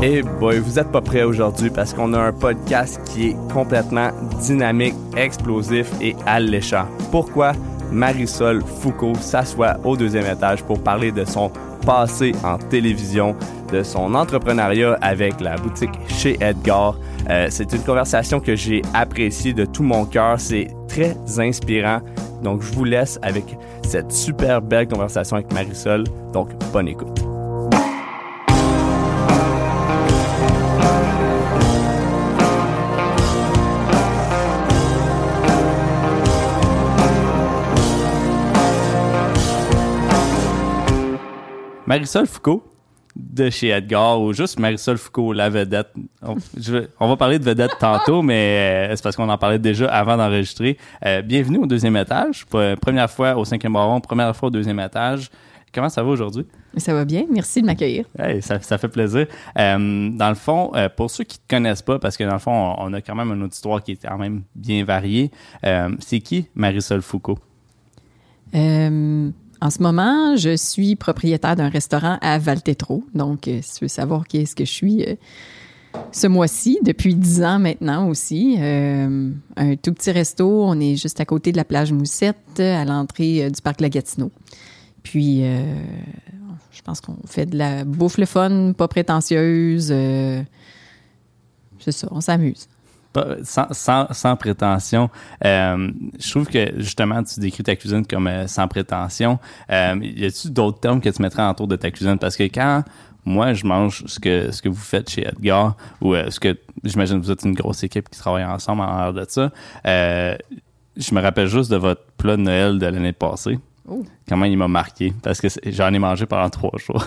Eh boy, vous êtes pas prêts aujourd'hui parce qu'on a un podcast qui est complètement dynamique, explosif et alléchant. Pourquoi Marisol Foucault s'assoit au deuxième étage pour parler de son passé en télévision, de son entrepreneuriat avec la boutique chez Edgar? Euh, c'est une conversation que j'ai appréciée de tout mon cœur. C'est très inspirant. Donc, je vous laisse avec cette super belle conversation avec Marisol. Donc, bonne écoute. Marisol Foucault de chez Edgar ou juste Marisol Foucault, la vedette. On, on va parler de vedette tantôt, mais euh, c'est parce qu'on en parlait déjà avant d'enregistrer. Euh, bienvenue au deuxième étage. Première fois au cinquième baron, première fois au deuxième étage. Comment ça va aujourd'hui? Ça va bien. Merci de m'accueillir. Hey, ça, ça, fait plaisir. Euh, dans le fond, euh, pour ceux qui ne te connaissent pas, parce que dans le fond, on, on, a quand même une auditoire qui est quand même bien variée, euh, c'est qui Marisol Foucault? En ce moment, je suis propriétaire d'un restaurant à Valtetro. Donc, euh, si tu veux savoir qui est-ce que je suis euh, ce mois-ci, depuis dix ans maintenant aussi. Euh, un tout petit resto. On est juste à côté de la plage Moussette, à l'entrée du parc La Gatineau. Puis, je pense qu'on fait de la bouffe le fun, pas prétentieuse. c'est ça, on s'amuse sans, sans, prétention. Euh, je trouve que justement, tu décris ta cuisine comme euh, sans prétention. Euh, y a-tu d'autres termes que tu mettrais autour de ta cuisine? Parce que quand moi, je mange ce que, ce que vous faites chez Edgar, ou ce que j'imagine vous êtes une grosse équipe qui travaille ensemble en l'air de ça, je me rappelle juste de votre plat de Noël de l'année passée. Oh. Comment il m'a marqué? Parce que j'en ai mangé pendant trois jours.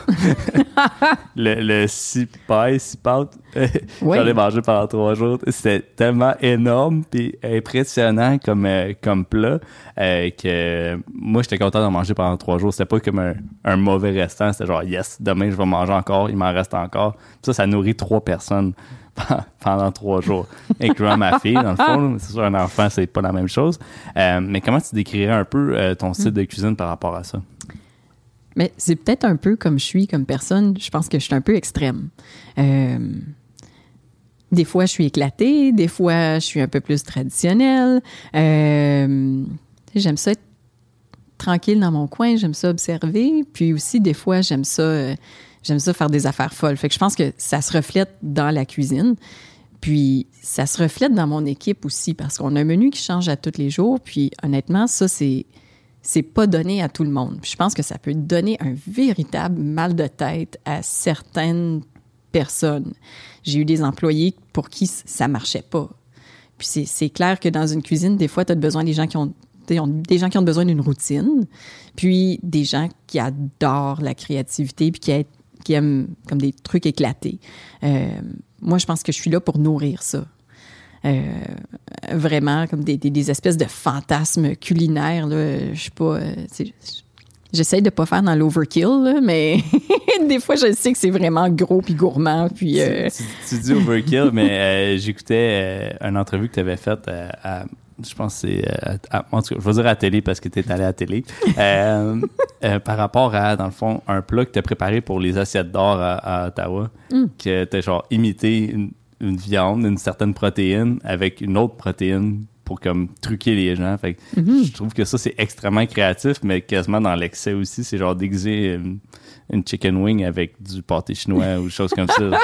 le, le six pailles, six pâtes, j'en ai mangé pendant trois jours. C'était tellement énorme et impressionnant comme, euh, comme plat euh, que moi j'étais content d'en manger pendant trois jours. C'était pas comme un, un mauvais restant, c'était genre yes, demain je vais manger encore, il m'en reste encore. ça, ça nourrit trois personnes pendant trois jours, incluant ma fille, dans le fond. C'est sûr, un enfant, c'est pas la même chose. Euh, mais comment tu décrirais un peu euh, ton style de cuisine par rapport à ça? Mais c'est peut-être un peu comme je suis comme personne. Je pense que je suis un peu extrême. Euh, des fois, je suis éclatée. Des fois, je suis un peu plus traditionnelle. j'aime ça être tranquille dans mon coin. J'aime ça observer. Puis aussi, des fois, j'aime ça J'aime ça faire des affaires folles. Fait que je pense que ça se reflète dans la cuisine. Puis ça se reflète dans mon équipe aussi parce qu'on a un menu qui change à tous les jours. Puis honnêtement, ça, c'est c'est pas donné à tout le monde. je pense que ça peut donner un véritable mal de tête à certaines personnes. J'ai eu des employés pour qui ça marchait pas. Puis c'est clair que dans une cuisine, des fois, tu as besoin des gens qui ont des gens qui ont besoin d'une routine, puis des gens qui adorent la créativité, puis qui, qui aiment comme des trucs éclatés. Euh, moi, je pense que je suis là pour nourrir ça. Euh, vraiment, comme des, des, espèces de fantasmes culinaires. Là. Je suis pas. Euh, j'essaie de pas faire dans l'overkill, mais des fois, je sais que c'est vraiment gros puis gourmand. Puis, tu, dis overkill, mais j'écoutais une entrevue que tu avais faite à, je pense que c'est. Euh, en tout cas, je vais dire à la télé parce que tu es allé à la télé. Euh, euh, par rapport à, dans le fond, un plat que tu as préparé pour les assiettes d'or à, Ottawa, mm. que tu genre imité une, viande, une certaine protéine avec une autre protéine pour comme truquer les gens. Fait mm-hmm. je trouve que ça, c'est extrêmement créatif, mais quasiment dans l'excès aussi. C'est genre déguiser une chicken wing avec du pâté chinois ou des choses comme ça.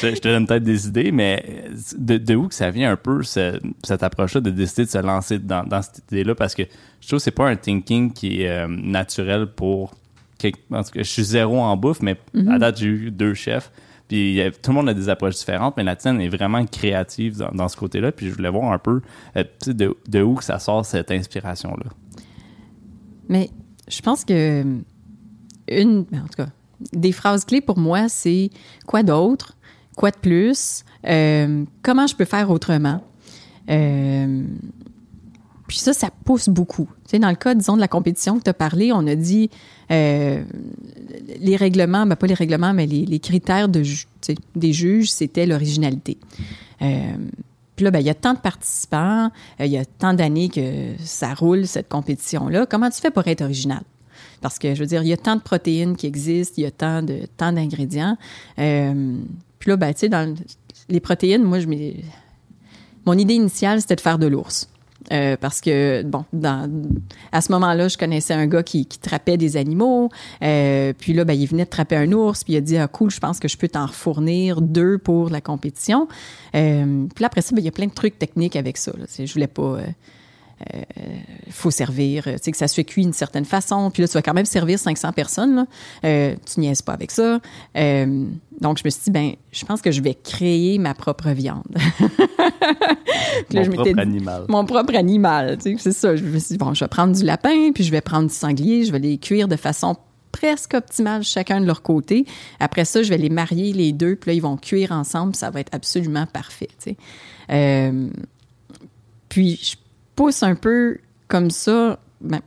Je, te donne peut-être des idées, mais de, où que ça vient un peu cette approche-là de décider de se lancer dans, cette idée-là? Parce que je trouve que c'est pas un thinking qui est euh, naturel pour... En tout cas, je suis zéro en bouffe, mais à mm-hmm. date, j'ai eu deux chefs. Puis tout le monde a des approches différentes, mais la tienne est vraiment créative dans, ce côté-là. Puis je voulais voir un peu euh, de, de, où que ça sort cette inspiration-là. Mais je pense que une, en tout cas, des phrases clés pour moi, c'est quoi d'autre, quoi de plus, euh, comment je peux faire autrement? Euh, puis ça, ça pousse beaucoup. Tu dans le cas, disons, de la compétition que tu as parlé, on a dit euh, les règlements, ben pas les règlements, mais les, critères des juges, c'était l'originalité. Puis là, ben, il y a tant de participants, il y a tant d'années que ça roule, cette compétition-là. Comment tu fais pour être original? Parce que, je veux dire, il y a tant de protéines qui existent, il y a tant de tant d'ingrédients. Euh, puis là, ben, tu sais, dans le- les protéines, moi, je mon idée initiale, c'était de faire de l'ours. Euh, parce que, bon, à ce moment-là, je connaissais un gars qui, qui trappait des animaux. Euh, puis là, ben, il venait de trapper un ours. Puis il a dit, ah, cool, je pense que je peux t'en fournir deux pour la compétition. Puis là, après ça, ben, il y a plein de trucs techniques avec ça. Là. Je voulais pas... euh, il faut servir, euh, tu sais, que ça se fait cuit d'une certaine façon. Puis là, tu vas quand même servir 500 personnes. Là. Euh, tu niaises pas avec ça. Euh, donc, je me suis dit, ben, je pense que je vais créer ma propre viande. Là, Mon je propre dit- animal. Mon propre animal, tu sais, c'est ça. Je me suis dit, bon, je vais prendre du lapin, puis je vais prendre du sanglier, je vais les cuire de façon presque optimale, chacun de leur côté. Après ça, je vais les marier les deux, puis là, ils vont cuire ensemble, ça va être absolument parfait, tu sais. Euh, puis, je pousse un peu comme ça, ben,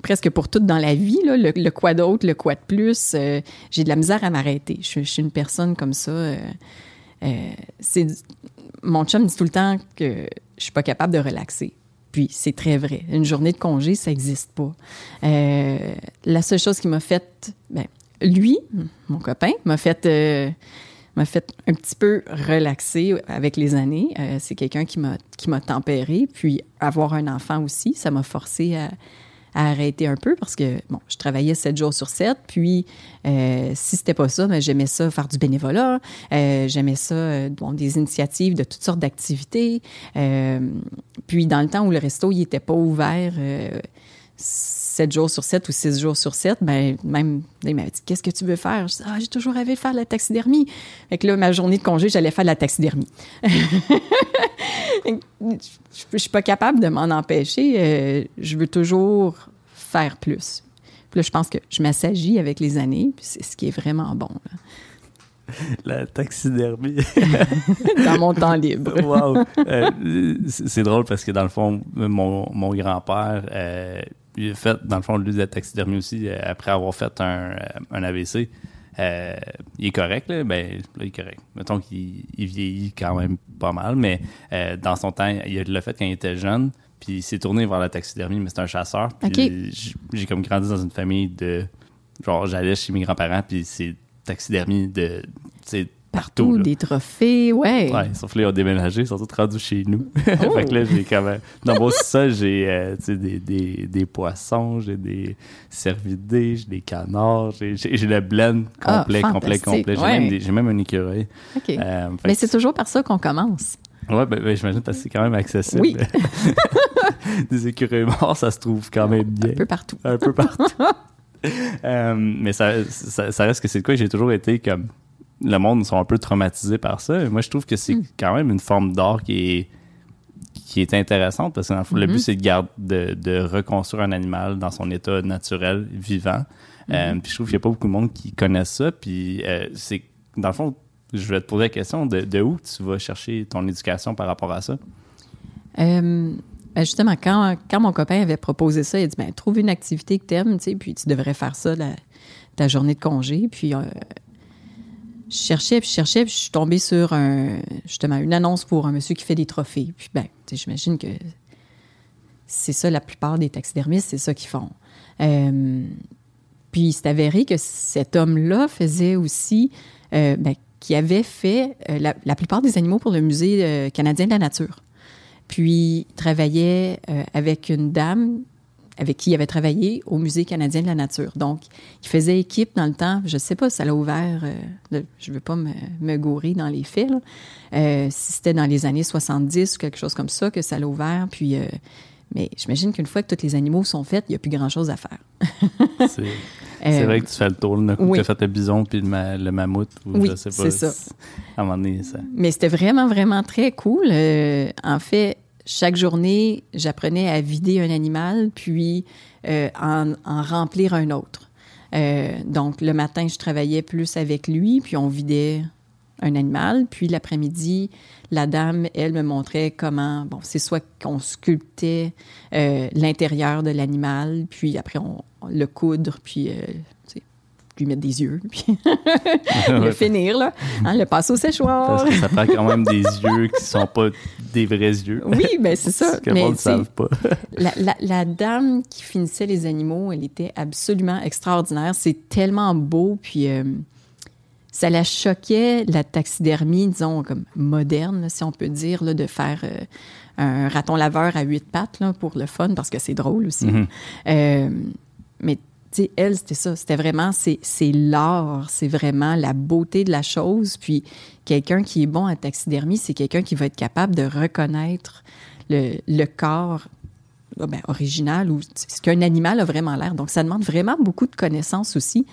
presque pour tout dans la vie, là, le, quoi d'autre, le quoi de plus. euh, j'ai de la misère à m'arrêter. Je, suis- je suis une personne comme ça. euh, euh, c'est mon chum dit tout le temps que je suis pas capable de relaxer. Puis c'est très vrai. Une journée de congé, ça n'existe pas. Euh, la seule chose qui m'a fait, ben, lui, mon copain, m'a fait, euh, m'a fait un petit peu relaxer avec les années. Euh, c'est quelqu'un qui m'a qui m'a tempéré. Puis avoir un enfant aussi, ça m'a forcé à, à arrêter un peu parce que, bon, je travaillais sept jours sur sept. Puis, euh, si c'était pas ça, ben, j'aimais ça faire du bénévolat. Euh, j'aimais ça, bon, des initiatives de toutes sortes d'activités. Puis, dans le temps où le resto, il était pas ouvert euh, sept jours sur sept ou six jours sur sept, ben, même, il m'avait dit, qu'est-ce que tu veux faire? Je dis, ah, j'ai toujours rêvé de faire de la taxidermie. Fait que là, ma journée de congé, j'allais faire de la taxidermie. je, je suis pas capable de m'en empêcher. Euh, je veux toujours faire plus. Puis là, je pense que je m'assagis avec les années, puis c'est ce qui est vraiment bon là, La taxidermie. dans mon temps libre. wow. Euh, c'est c'est drôle parce que dans le fond, mon, mon grand-père, euh, il a fait, dans le fond, lui, de la taxidermie aussi, euh, après avoir fait un, euh, un AVC. Euh, il est correct, là. Ben, là, il est correct. Mettons qu'il il vieillit quand même pas mal, mais euh, dans son temps, il l'a fait quand il était jeune, puis il s'est tourné vers la taxidermie, mais c'est un chasseur. Puis j'ai comme grandi dans une famille de. Genre, j'allais chez mes grands-parents, puis c'est taxidermie de. Partout. Des trophées, ouais. Ouais, sauf que là, ils ont déménagé, ils sont tous rendus chez nous. Oh! fait que là, j'ai quand même. Dans mon sol, j'ai euh, des, des, des poissons, j'ai des cervidés, j'ai des canards, j'ai le blend Ah, complet, complet, complet. J'ai ouais. même, même un écureuil. OK. Euh, Mais c'est toujours par ça qu'on commence. Ouais, ben, ben, j'imagine que c'est quand même accessible. Oui. des écureuils morts, ça se trouve quand même bien. Un peu partout. Un peu partout. Euh, mais ça, ça, ça reste que c'est de quoi j'ai toujours été comme. Le monde sont un peu traumatisés par ça. Moi, je trouve que c'est Hmm. quand même une forme d'art qui est qui est intéressante parce que dans le, fond, le but, c'est de, garder, de, de reconstruire un animal dans son état naturel, vivant. Euh, Mm-hmm. puis je trouve qu'il n'y a pas beaucoup de monde qui connaissent ça. Puis euh, c'est, dans le fond, je vais te poser la question de, de où tu vas chercher ton éducation par rapport à ça. Euh, ben justement, quand, quand mon copain avait proposé ça, il a dit ben, trouve une activité que tu aimes, puis tu devrais faire ça la- ta journée de congé. Puis je cherchais, puis je cherchais, puis je suis tombée sur justement une annonce pour un monsieur qui fait des trophées. Puis ben, j'imagine que c'est ça la plupart des taxidermistes, c'est ça qu'ils font. Euh, puis c'est avéré que cet homme-là faisait aussi, euh, ben, qui avait fait euh, la, la plupart des animaux pour le Musée canadien de la nature. Puis il travaillait avec une dame avec qui il avait travaillé au Musée canadien de la nature. Donc, il faisait équipe dans le temps. Je ne sais pas si ça l'a ouvert, euh, le- je ne veux pas me, me gourer dans les là. Euh, si c'était dans les années 70 ou quelque chose comme ça que ça l'a ouvert. Puis, euh, mais j'imagine qu'une fois que tous les animaux sont faits, il n'y a plus grand-chose à faire. C'est, c'est Euh, vrai que tu fais le tour. Oui. tu as fait le bison puis le, ma- le mammouth. Ou Oui, je sais pas. c'est ça. À un moment donné, ça. Mais c'était vraiment, vraiment très cool. En fait, chaque journée, j'apprenais à vider un animal, puis euh, en, remplir un autre. Euh, donc, le matin, je travaillais plus avec lui, puis on vidait un animal. Puis l'après-midi, la dame, elle me montrait comment, bon, c'est soit qu'on sculptait euh, l'intérieur de l'animal, puis après on, le coudre, puis lui mettre des yeux, puis le finir, là, hein, le passer au séchoir. Parce que ça prend quand même des yeux qui sont pas des vrais yeux. Oui, ben c'est ça. Que Mais, ne savent pas. la, la- la dame qui finissait les animaux, elle était absolument extraordinaire. C'est tellement beau, puis euh, ça la choquait, la taxidermie, disons, comme moderne, si on peut dire, là, de faire euh, un raton laveur à huit pattes là, pour le fun, parce que c'est drôle aussi. Euh, mais elle, c'était ça. C'était vraiment, c'est l'art, c'est vraiment la beauté de la chose. Puis quelqu'un qui est bon à taxidermie, c'est quelqu'un qui va être capable de reconnaître le, corps ah ben, original ou ce qu'un animal a vraiment l'air. Donc, ça demande vraiment beaucoup de connaissances aussi.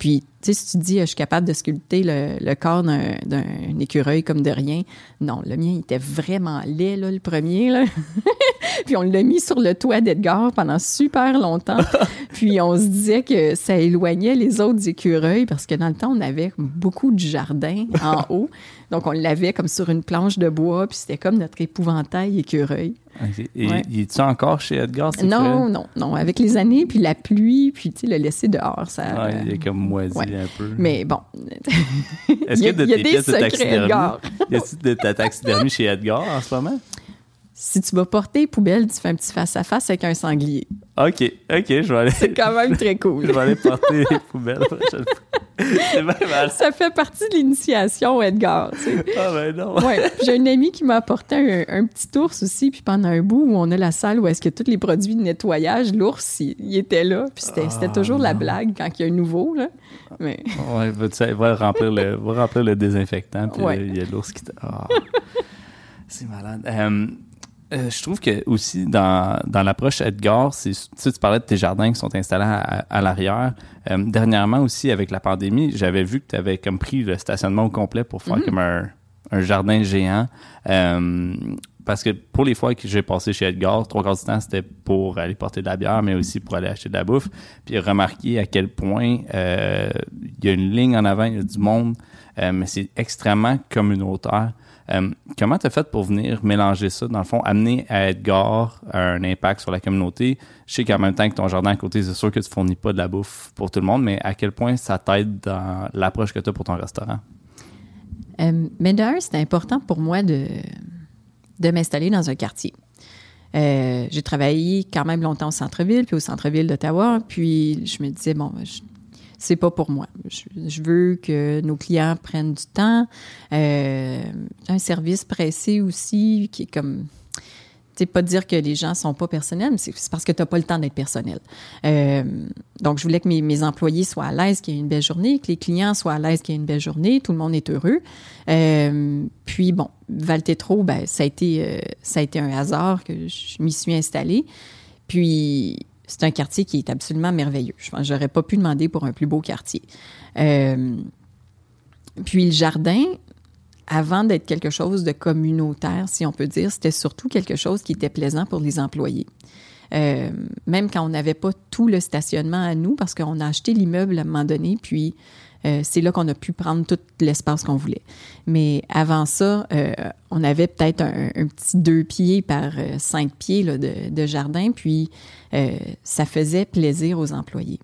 Puis, tu sais, si tu te dis, euh, je suis capable de sculpter le, le corps d'un d'un écureuil comme de rien, non, le mien, il était vraiment laid, là, le premier. Là. Puis, on l'a mis sur le toit d'Edgar pendant super longtemps. Puis, on se disait que ça éloignait les autres écureuils parce que dans le temps, on avait beaucoup de jardin en haut. Donc, on l'avait comme sur une planche de bois. Puis, c'était comme notre épouvantail écureuil. Et Ouais. il est-tu encore chez Edgar? Non, non, non. Avec les années, puis la pluie, puis le laisser dehors, ça. Ouais, il est comme moisi ouais. un peu. Mais bon. Est-ce a- que de a tes des pièces de taxidermie, y a-t-il de ta taxidermie chez Edgar en ce moment? Si tu vas porter poubelle, tu fais un petit face-à-face avec un sanglier. Ok, ok, je vais aller, C'est quand même très je cool. vais aller porter les poubelles la prochaine fois. C'est bien mal. Ça fait partie de l'initiation, Edgar. tu sais. Ah ben non. Ouais. J'ai une amie qui m'a apporté un, un petit ours aussi, puis pendant un bout où on a la salle où est-ce que tous les produits de nettoyage, l'ours, il, il était là, puis c'était Ah, toujours la blague quand il y a un nouveau, là. Mais Ouais, va, tu sais, va remplir le, va remplir le désinfectant, puis Ouais. il y a l'ours qui... te- Ah. c'est malade. Euh, euh, je trouve que aussi dans, dans l'approche Edgar, c'est, tu sais, tu parlais de tes jardins qui sont installés à, à l'arrière. Euh, dernièrement aussi, avec la pandémie, j'avais vu que tu avais comme pris le stationnement au complet pour faire comme un, un jardin géant. Euh, parce que pour les fois que j'ai passé chez Edgar, trois quarts du temps, c'était pour aller porter de la bière, mais aussi pour aller acheter de la bouffe. Puis remarquer à quel point euh, il y a une ligne en avant, il y a du monde, euh, mais c'est extrêmement communautaire. Euh, comment tu as fait pour venir mélanger ça, dans le fond, amener à Edgar un impact sur la communauté? Je sais qu'en même temps que ton jardin à côté, c'est sûr que tu fournis pas de la bouffe pour tout le monde, mais à quel point ça t'aide dans l'approche que tu as pour ton restaurant? Euh, mais d'un, c'était important pour moi de, de m'installer dans un quartier. Euh, j'ai travaillé quand même longtemps au centre-ville, puis au centre-ville d'Ottawa, puis je me disais, bon, je- c'est pas pour moi. Je, veux que nos clients prennent du temps. Euh, un service pressé aussi, qui est comme. Sais, pas dire que les gens sont pas personnels, mais c'est c'est parce que tu n'as pas le temps d'être personnel. Euh, donc, je voulais que mes, employés soient à l'aise, qu'il y ait une belle journée, que les clients soient à l'aise, qu'il y ait une belle journée, tout le monde est heureux. Euh, puis, bon, Valtetro, ben, ça, a été, ça a été un hasard que je m'y suis installée. Puis, c'est un quartier qui est absolument merveilleux. Je pense j'aurais pas pu demander pour un plus beau quartier. Euh, puis, le jardin, avant d'être quelque chose de communautaire, si on peut dire, c'était surtout quelque chose qui était plaisant pour les employés. Euh, même quand on n'avait pas tout le stationnement à nous, parce qu'on a acheté l'immeuble à un moment donné, puis euh, c'est là qu'on a pu prendre tout l'espace qu'on voulait. Mais avant ça, euh, on avait peut-être un, petit deux pieds par euh, cinq pieds là, de, jardin, puis ça faisait plaisir aux employés.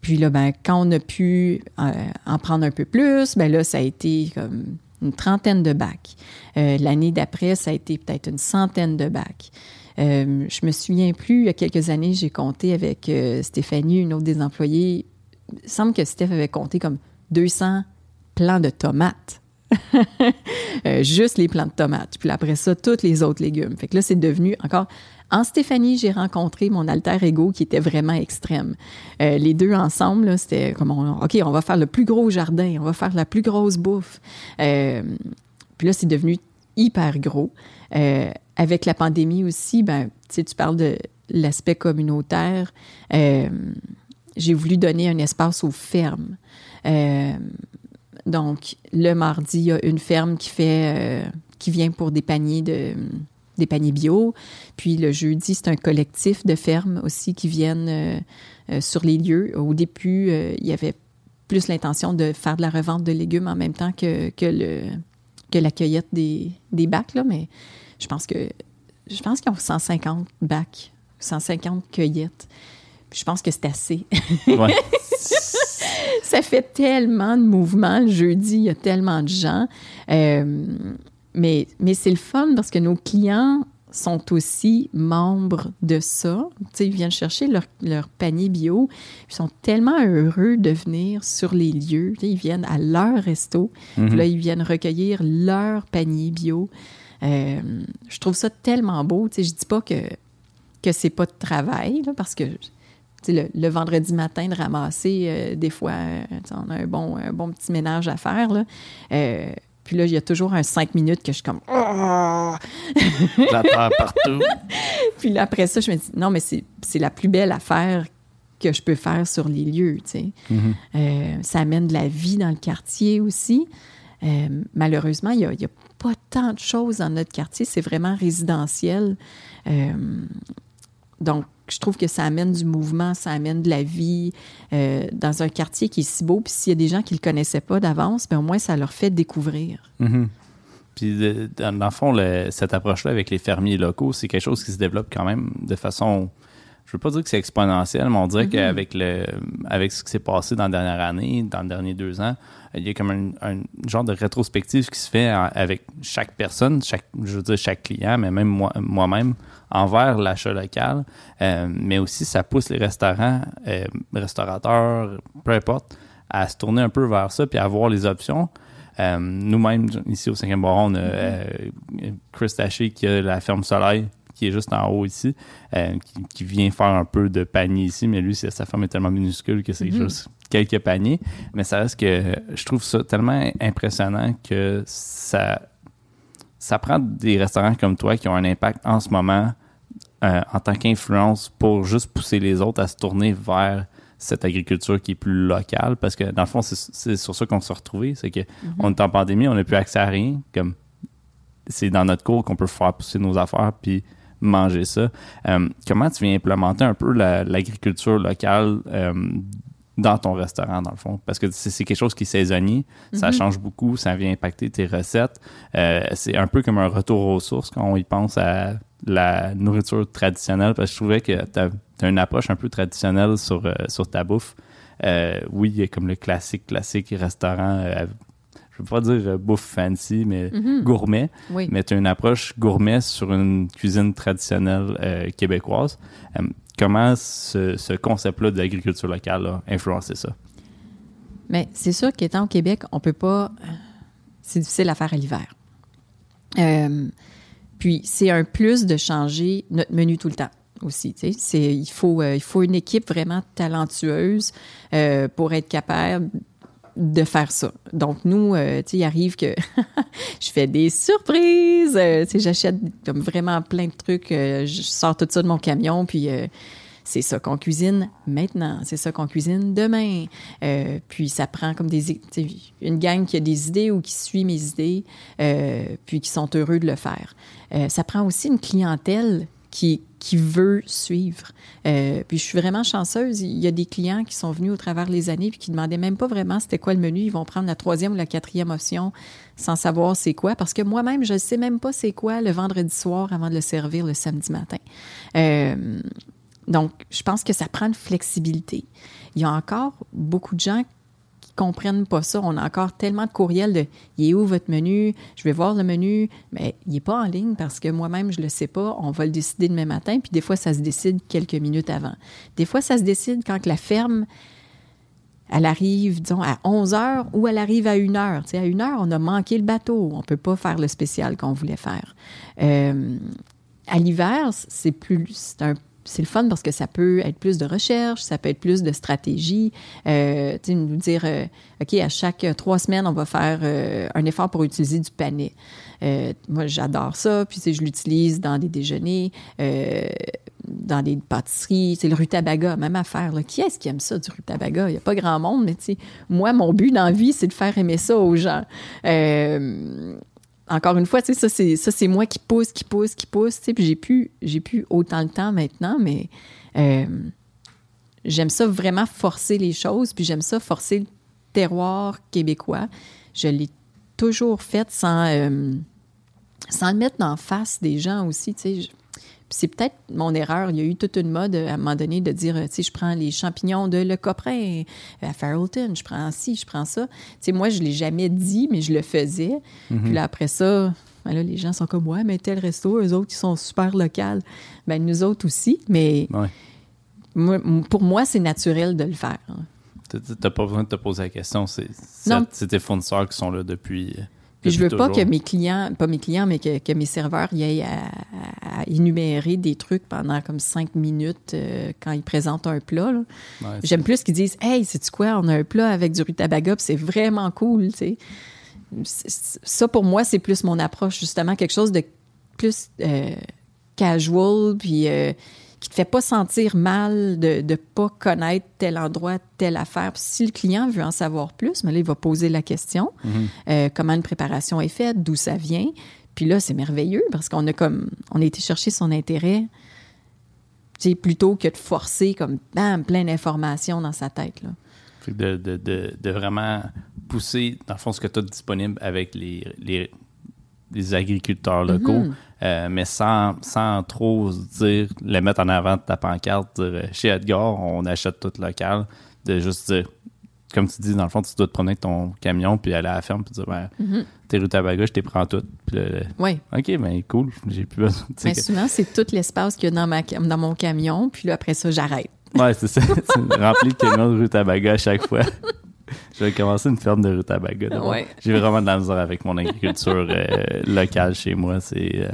Puis là, ben, quand on a pu en prendre un peu plus, ben là, ça a été comme une trentaine de bacs. L'année d'après, ça a été peut-être une centaine de bacs. Je me souviens plus, il y a quelques années, j'ai compté avec Stéphanie, une autre des employés. Il semble que Steph avait compté comme 200 plants de tomates. Euh, juste les plants de tomates. Puis après ça, tous les autres légumes. Fait que là, c'est devenu encore. En Stéphanie, j'ai rencontré mon alter ego qui était vraiment extrême. Euh, les deux ensemble, c'était comme on- OK, on va faire le plus gros jardin, on va faire la plus grosse bouffe. Euh, puis là, c'est devenu hyper gros. Avec la pandémie aussi, ben, tu parles de l'aspect communautaire. J'ai voulu donner un espace aux fermes. Euh, donc, le mardi, il y a une ferme qui fait, euh, qui vient pour des paniers de, des paniers bio. Puis le jeudi, c'est un collectif de fermes aussi qui viennent euh, sur les lieux. Au début, il y avait plus l'intention de faire de la revente de légumes en même temps que, que, le, que la cueillette des, des bacs, là, mais je pense que je pense qu'ils ont 150 bacs, 150 cueillettes. Je pense que c'est assez. Ouais. ça fait tellement de mouvements le jeudi, il y a tellement de gens. Euh, mais mais c'est le fun parce que nos clients sont aussi membres de ça. Ils viennent chercher leur, leur panier bio. Ils sont tellement heureux de venir sur les lieux. Ils viennent à leur resto. Puis là, ils viennent recueillir leur panier bio. Euh, je trouve ça tellement beau. Sais, je dis pas que, que c'est pas de travail, là, parce que le, le vendredi matin, de ramasser, euh, des fois, euh, on a un bon, un bon petit ménage à faire. Là. Euh, puis là, il y a toujours un cinq minutes que je suis comme... Oh! La terre partout. Puis là, après ça, je me dis, non, mais c'est la plus belle affaire que je peux faire sur les lieux, tu sais. Euh, ça amène de la vie dans le quartier aussi. Euh, malheureusement, il n'y a, pas tant de choses dans notre quartier. C'est vraiment résidentiel. Euh, donc, je trouve que ça amène du mouvement, ça amène de la vie euh, dans un quartier qui est si beau. Puis s'il y a des gens qui ne le connaissaient pas d'avance, ben au moins, ça leur fait découvrir. Puis, de- dans le fond, le- cette approche-là avec les fermiers locaux, c'est quelque chose qui se développe quand même de façon. Je veux pas dire que c'est exponentiel, mais on dirait qu'avec le, avec ce qui s'est passé dans la dernière année, dans les derniers deux ans, il y a comme un, un genre de rétrospective qui se fait avec chaque personne, chaque, je veux dire chaque client, mais même moi, moi-même, envers l'achat local. Euh, mais aussi, ça pousse les restaurants, euh, restaurateurs, peu importe, à se tourner un peu vers ça puis à voir les options. Euh, Nous-mêmes, ici au 5e Baron, on a euh, Chris Taché qui a la ferme Soleil, qui est juste en haut ici, qui, qui vient faire un peu de panier ici, mais lui, sa ferme est tellement minuscule que c'est juste quelques paniers. Mais ça reste que je trouve ça tellement impressionnant que ça, ça prend des restaurants comme toi qui ont un impact en ce moment euh, en tant qu'influence pour juste pousser les autres à se tourner vers cette agriculture qui est plus locale parce que dans le fond c'est sur ça qu'on s'est retrouvé c'est que on est en pandémie on n'a plus accès à rien comme c'est dans notre cours qu'on peut faire pousser nos affaires puis manger ça Euh, comment tu viens implémenter un peu la- l'agriculture locale euh, dans ton restaurant, dans le fond? Parce que c'est quelque chose qui est saisonnier, ça change beaucoup, ça vient impacter tes recettes. Euh, c'est un peu comme un retour aux sources quand on y pense à la nourriture traditionnelle, parce que je trouvais que tu as, une approche un peu traditionnelle sur, euh, sur ta bouffe. Euh, oui, il y a comme le classique, classique restaurant, euh, je veux pas dire bouffe fancy, mais gourmet Oui. mais tu as une approche gourmet sur une cuisine traditionnelle québécoise. Comment ce, ce concept-là de l'agriculture locale a influencé ça? Mais c'est sûr qu'étant au Québec, on peut pas. C'est difficile à faire à l'hiver. Euh, puis c'est un plus de changer notre menu tout le temps aussi. il faut euh, il faut une équipe vraiment talentueuse euh, pour être capable de faire ça. Donc nous, euh, il arrive que je fais des surprises. tu sais, j'achète comme vraiment plein de trucs. je sors tout ça de mon camion, puis c'est ça qu'on cuisine maintenant. C'est ça qu'on cuisine demain. Euh, puis ça prend comme des une gang qui a des idées ou qui suit mes idées, euh, puis qui sont heureux de le faire. Euh, ça prend aussi une clientèle qui, veut suivre. Puis je suis vraiment chanceuse. Il y a des clients qui sont venus au travers les années puis qui demandaient même pas vraiment c'était quoi le menu. Ils vont prendre la troisième ou la quatrième option sans savoir c'est quoi. Parce que moi-même, je ne sais même pas c'est quoi le vendredi soir avant de le servir le samedi matin. Donc, je pense que ça prend une flexibilité. Il y a encore beaucoup de gens qui comprennent pas ça. On a encore tellement de courriels de il est où votre menu? Je vais voir le menu, mais il est pas en ligne parce que moi-même je le sais pas. On va le décider demain matin, puis des fois ça se décide quelques minutes avant. Des fois ça se décide quand la ferme elle arrive, disons, à 11 heures ou elle arrive à 1 heure. Tu sais, à 1 heure, on a manqué le bateau. On peut pas faire le spécial qu'on voulait faire. Euh, à l'hiver, c'est plus, c'est un c'est le fun parce que ça peut être plus de recherche, ça peut être plus de stratégie. Euh, nous dire, euh, OK, à chaque euh, trois semaines, on va faire euh, un effort pour utiliser du panais. Euh, moi, j'adore ça. Puis, je l'utilise dans des déjeuners, dans des pâtisseries. C'est le rutabaga, même affaire. Qui est-ce qui aime ça, du rutabaga? Il n'y a pas grand monde, mais moi, mon but dans vie, c'est de faire aimer ça aux gens. Encore une fois, tu sais, ça, c'est, ça, c'est moi qui pousse, qui pousse, qui pousse, j'ai plus, j'ai autant le temps maintenant, mais euh, j'aime ça vraiment forcer les choses, puis j'aime ça forcer le terroir québécois. Je l'ai toujours fait sans, euh, sans le mettre en face des gens aussi. C'est peut-être mon erreur. Il y a eu toute une mode euh, à un moment donné de dire, euh, tu sais, je prends les champignons de Le Coprin euh, à Farrellton, je prends ci, je prends ça. Tu sais, moi, je l'ai jamais dit, mais je le faisais. Puis là, après ça, ben là, les gens sont comme, ouais, mais tel resto, eux autres, ils sont super locaux. Ben nous autres aussi, mais Ouais. moi- pour moi, c'est naturel de le faire. hein. T'as- T'as pas besoin de te poser la question. C'est tes fournisseurs qui sont là depuis. Puis je veux pas que mes clients, pas mes clients, mais que, que mes serveurs y aient à, à énumérer des trucs pendant comme cinq minutes euh, quand ils présentent un plat. Ouais, J'aime plus qu'ils disent Hey, sais-tu quoi, on a un plat avec du rutabaga, c'est vraiment cool, tu sais. C'est- c'est- Ça, pour moi, c'est plus mon approche, justement, quelque chose de plus euh, casual, puis euh, qui te fait pas sentir mal de ne pas connaître tel endroit, telle affaire. Puis si le client veut en savoir plus, mais là, il va poser la question euh, comment une préparation est faite, d'où ça vient. Puis là, c'est merveilleux parce qu'on a comme on a été chercher son intérêt plutôt que de forcer comme bam, plein d'informations dans sa tête. Là. De, de, de, de vraiment pousser, dans le fond, ce que tu as disponible avec les, les, les agriculteurs locaux, Mhm. euh, mais sans, sans trop se dire, les mettre en avant de ta pancarte, dire euh, chez Edgar, on achète tout local, de juste dire, comme tu dis, dans le fond, tu dois te promener avec ton camion, puis aller à la ferme, puis dire, ben, Mhm. tes rutabagas, je t'ai prends. Puis là, Oui. OK, ben cool, j'ai plus besoin. Mais que- souvent, c'est tout l'espace qu'il y a dans, ma, dans mon camion. Puis là, après ça, j'arrête. Ouais, c'est ça. Tu remplis le camion de rutabaga à chaque fois. Je vais commencer une ferme de rutabaga. Ouais. J'ai vraiment de la misère avec mon agriculture euh, locale chez moi. C'est euh,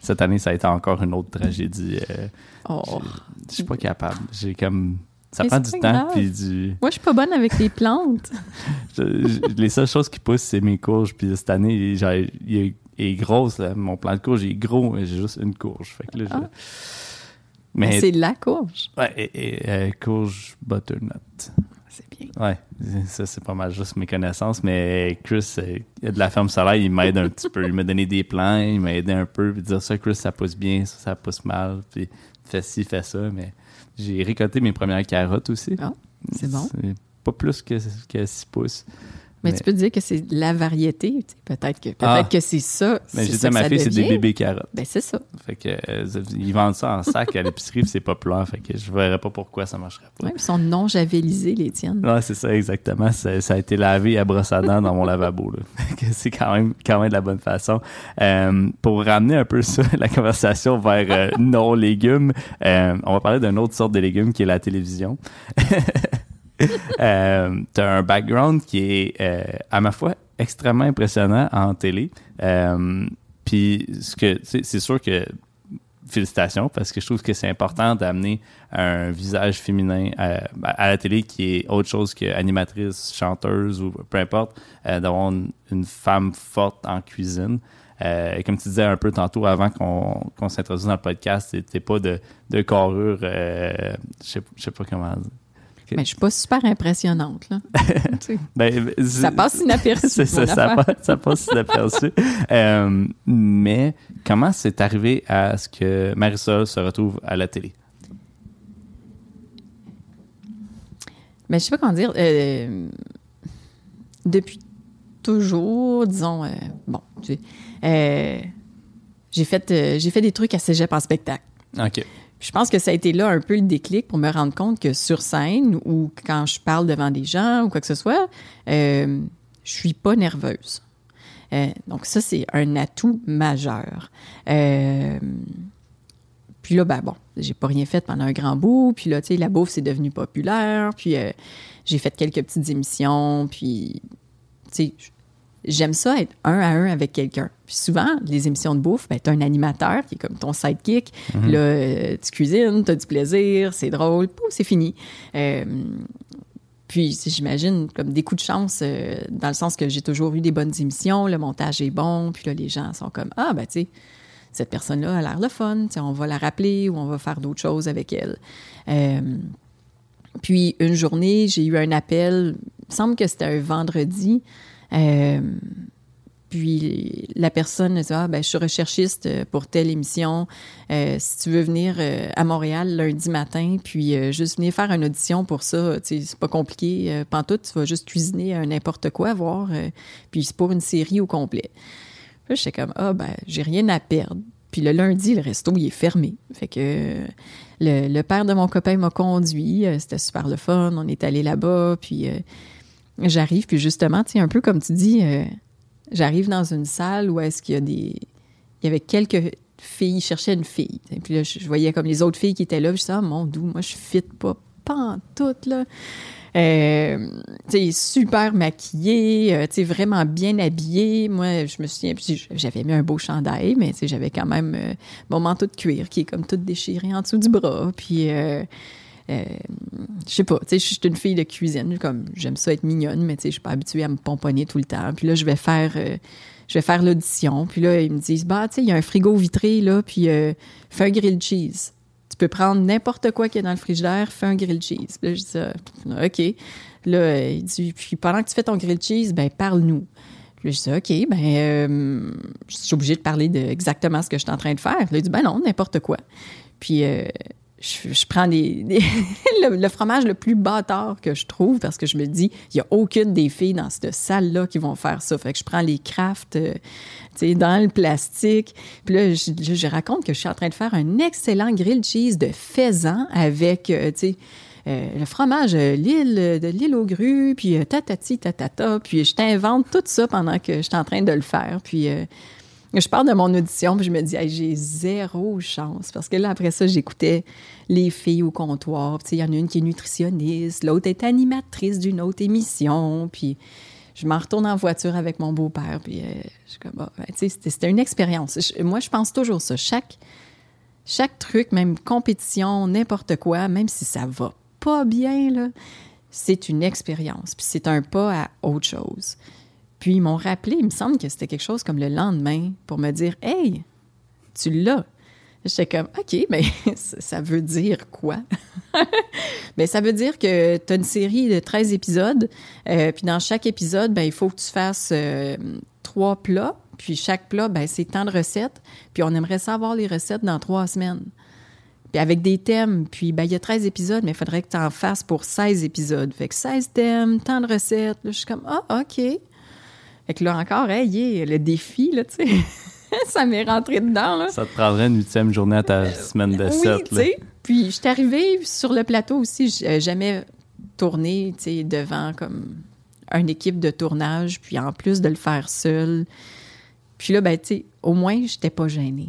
cette année, ça a été encore une autre tragédie. euh, Oh. je- suis pas capable. J'ai comme ça Mais prend du temps puis du. Moi, je suis pas bonne avec les plantes. je- je- les seules choses qui poussent, c'est mes courges. Puis cette année, il est, grosse. là. Mon plant de courge est gros, j'ai juste une courge. Fait que là, je- Ah. Mais C'est la courge. ouais, et, et, euh, courge butternut. C'est bien. Ouais, ça c'est pas mal juste mes connaissances, mais Chris, euh, il y a de la ferme solaire, il m'aide un petit peu. Il m'a donné des plans, il m'a aidé un peu, puis dire ça, Chris, ça pousse bien, ça, ça pousse mal, puis fais ci, fais ça, mais j'ai récolté mes premières carottes aussi. Ah, c'est bon. Pas plus que, que 6 pouces. Mais, Mais- tu peux te dire que c'est la variété. tu sais. Peut-être que, peut Ah. que c'est ça. Mais j'ai dit à ma fille, c'est des bébés carottes. Ben, c'est ça. Fait que euh, ils vendent ça en sac à l'épicerie, c'est populaire, fait que je verrais pas pourquoi ça marcherait pas. Ouais, puis ils sont non javelisés, les tiennes. Ouais, c'est ça, exactement. Ça, ça a été lavé à brosse à dents dans mon lavabo. c'est quand même, quand même de la bonne façon. Euh, pour ramener un peu ça, la conversation vers euh, nos légumes, euh, on va parler d'une autre sorte de légumes qui est la télévision. Euh, T'as un background qui est, euh, à ma foi, extrêmement impressionnant en télé. Euh, Puis, ce que c'est sûr que félicitations parce que je trouve que c'est important d'amener un visage féminin à, à la télé qui est autre chose qu'animatrice, chanteuse ou peu importe, euh, d'avoir une, femme forte en cuisine. Euh, comme tu disais un peu tantôt avant qu'on s'introduise dans le podcast, c'était pas de, de carrure, euh, je sais pas comment dire. Mais je suis pas super impressionnante, là. Tu sais, Ben, ça passe inaperçu. c'est ça, passe, ça passe inaperçu. Euh, mais comment c'est arrivé à ce que Marisol se retrouve à la télé? Mais je sais pas comment dire. euh, depuis toujours, disons, euh, bon, j'ai euh, j'ai fait, j'ai fait des trucs à cégep en spectacle. OK. Je pense que ça a été là un peu le déclic pour me rendre compte que sur scène ou quand je parle devant des gens ou quoi que ce soit, euh, je suis pas nerveuse. Euh, donc ça, c'est un atout majeur. Euh, puis là, ben bon, j'ai pas rien fait pendant un grand bout. Puis là, tu sais, la bouffe, c'est devenu populaire. Puis euh, j'ai fait quelques petites émissions. Puis, tu sais, j'aime ça être un à un avec quelqu'un. Puis souvent, les émissions de bouffe, ben, t'as un animateur qui est comme ton sidekick. Là, euh, tu cuisines, t'as du plaisir, c'est drôle, c'est fini. Euh, puis, j'imagine, comme des coups de chance, euh, dans le sens que j'ai toujours eu des bonnes émissions, le montage est bon, puis là, les gens sont comme Ah, ben, tu sais, cette personne-là a l'air le fun, tu sais, on va la rappeler ou on va faire d'autres choses avec elle. Euh, puis, une journée, j'ai eu un appel, il me semble que c'était un vendredi. Euh, puis la personne dit ah ben je suis recherchiste pour telle émission. Euh, si tu veux venir euh, à Montréal lundi matin, puis euh, juste venir faire une audition pour ça, c'est pas compliqué. Euh, tout, tu vas juste cuisiner n'importe quoi, voir. puis c'est pour une série au complet. Puis j'étais comme ah ben j'ai rien à perdre. Puis le lundi, le resto il est fermé. Fait que le, le père de mon copain m'a conduit. C'était super le fun. On est allé là-bas. Puis j'arrive. Puis justement, tu sais un peu comme tu dis J'arrive dans une salle où est-ce qu'il y a des. Il y avait quelques filles, je cherchais une fille. Et puis là, je, voyais comme les autres filles qui étaient là. Je disais, ah, mon doux, moi, je fit pas, pas en là. Euh, super maquillée, euh, sais vraiment bien habillée. Moi, je me souviens, j'avais mis un beau chandail, mais j'avais quand même euh, mon manteau de cuir qui est comme tout déchiré en dessous du bras. Puis, euh, euh, je sais pas, tu sais, je suis une fille de cuisine, comme j'aime ça être mignonne, mais tu sais, je suis pas habituée à me pomponner tout le temps. Puis là, je vais faire, euh, faire l'audition. Puis là, ils me disent, bah, tu sais, il y a un frigo vitré là, puis euh, fais un grilled cheese. Tu peux prendre n'importe quoi qui est dans le frigidaire, fais un grilled cheese. Puis là, je dis, ah, ok. Là, il dit, puis pendant que tu fais ton grilled cheese, ben parle-nous. Puis je dis, OK, ben, je suis obligée de parler de exactement ce que je suis en train de faire. Là, il dit, ben non, n'importe quoi. Puis je, prends le, fromage le plus bâtard que je trouve parce que je me dis, il n'y a aucune des filles dans cette salle-là qui vont faire ça. Fait que je prends les crafts euh, dans le plastique. Puis là, je, raconte que je suis en train de faire un excellent grilled cheese de faisan avec, euh, euh, le fromage l'île de l'île aux grues, puis tatati tatata, puis je t'invente tout ça pendant que je suis en train de le faire. Puis je parle de mon audition, puis je me dis, j'ai zéro chance. Parce que là, après ça, j'écoutais les filles au comptoir. Il y en a une qui est nutritionniste, l'autre est animatrice d'une autre émission. Puis je m'en retourne en voiture avec mon beau-père. Puis euh, je suis comme, ben, c'était une expérience. moi, je pense toujours ça. Chaque, chaque truc, même compétition, n'importe quoi, même si ça va pas bien, c'est une expérience. Puis c'est un pas à autre chose. Puis ils m'ont rappelé, il me semble que c'était quelque chose comme le lendemain pour me dire Hey, tu l'as. J'étais comme OK, mais ça veut dire quoi? mais ça veut dire que tu as une série de 13 épisodes, euh, puis dans chaque épisode, ben, il faut que tu fasses euh, trois plats, puis chaque plat, ben, c'est tant de recettes, puis on aimerait savoir les recettes dans trois semaines. Puis avec des thèmes, puis ben, il y a 13 épisodes, mais il faudrait que tu en fasses pour 16 épisodes. Fait que 16 thèmes, tant de recettes. Là, je suis comme Ah, OK. Fait que là encore, hey, le défi, là, tu sais. ça m'est rentré dedans, là. Ça te prendrait une huitième journée à ta semaine de oui, tu sais. Puis je suis arrivée sur le plateau aussi, j'ai jamais tourné, tu sais, devant comme une équipe de tournage, puis en plus de le faire seul. Puis là, ben, tu sais, au moins, j'étais pas gênée.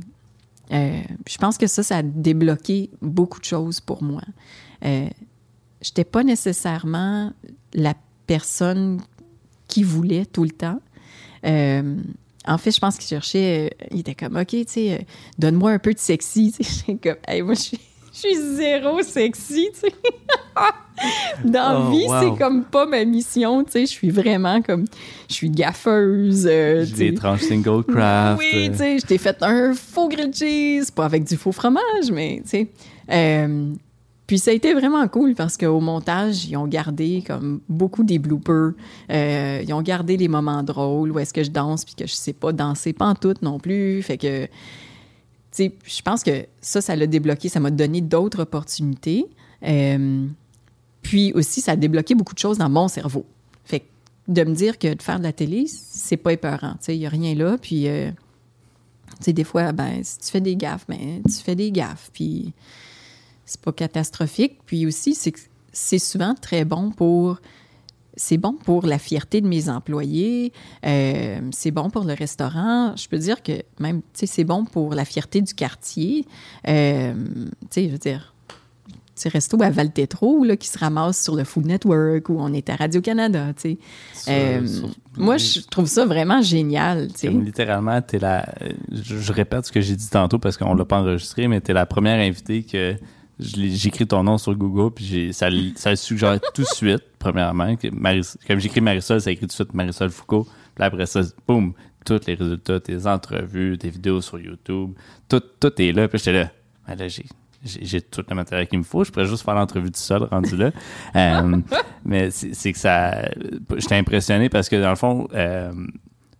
Euh, je pense que ça, ça a débloqué beaucoup de choses pour moi. Euh, j'étais pas nécessairement la personne qui voulait tout le temps. Euh, en fait, je pense qu'il cherchait, euh, il était comme, OK, tu sais, euh, donne-moi un peu de sexy. J'étais comme, hey, moi, je suis, je suis zéro sexy, tu sais. Dans oh, vie, c'est comme pas ma mission, tu sais. Je suis vraiment comme, je suis gaffeuse. Euh, des tranches single craft. Oui, tu sais, je t'ai fait un faux grilled cheese, pas avec du faux fromage, mais, tu sais. Puis ça a été vraiment cool parce qu'au montage, ils ont gardé comme beaucoup des bloopers. Euh, ils ont gardé les moments drôles où est-ce que je danse puis que je sais pas danser pas en tout non plus. Fait que, tu sais, je pense que ça, ça l'a débloqué. Ça m'a donné d'autres opportunités. Euh, puis aussi, ça a débloqué beaucoup de choses dans mon cerveau. Fait que de me dire que de faire de la télé, c'est pas épeurant. Tu sais, il y a rien là. Puis, euh, tu sais, des fois, ben, si tu fais des gaffes, ben, tu fais des gaffes. Puis c'est pas catastrophique. Puis aussi, c'est c'est souvent très bon pour c'est bon pour la fierté de mes employés, euh, c'est bon pour le restaurant. Je peux dire que même, tu sais, c'est bon pour la fierté du quartier. Euh, tu sais, je veux dire, c'est resto à Valtetro là, qui se ramasse sur le Food Network ou on est à Radio-Canada, tu sais. Euh, moi, je trouve ça vraiment génial, tu sais. littéralement, t'es la... Je, je, répète ce que j'ai dit tantôt parce qu'on l'a pas enregistré, mais t'es la première invitée que j'écris ton nom sur Google, puis ça, ça suggère tout de suite, premièrement. Que comme j'écris Marisol, ça écrit tout de suite Marisol Foucault. Puis après ça, boum, tous les résultats, tes entrevues, tes vidéos sur YouTube, tout, tout est là. Puis j'étais là, ben là j'ai, j'ai, tout le matériel qu'il me faut. Je pourrais juste faire l'entrevue tout seul, rendu là. euh, mais c'est, que ça... J'étais impressionné parce que, dans le fond... Euh,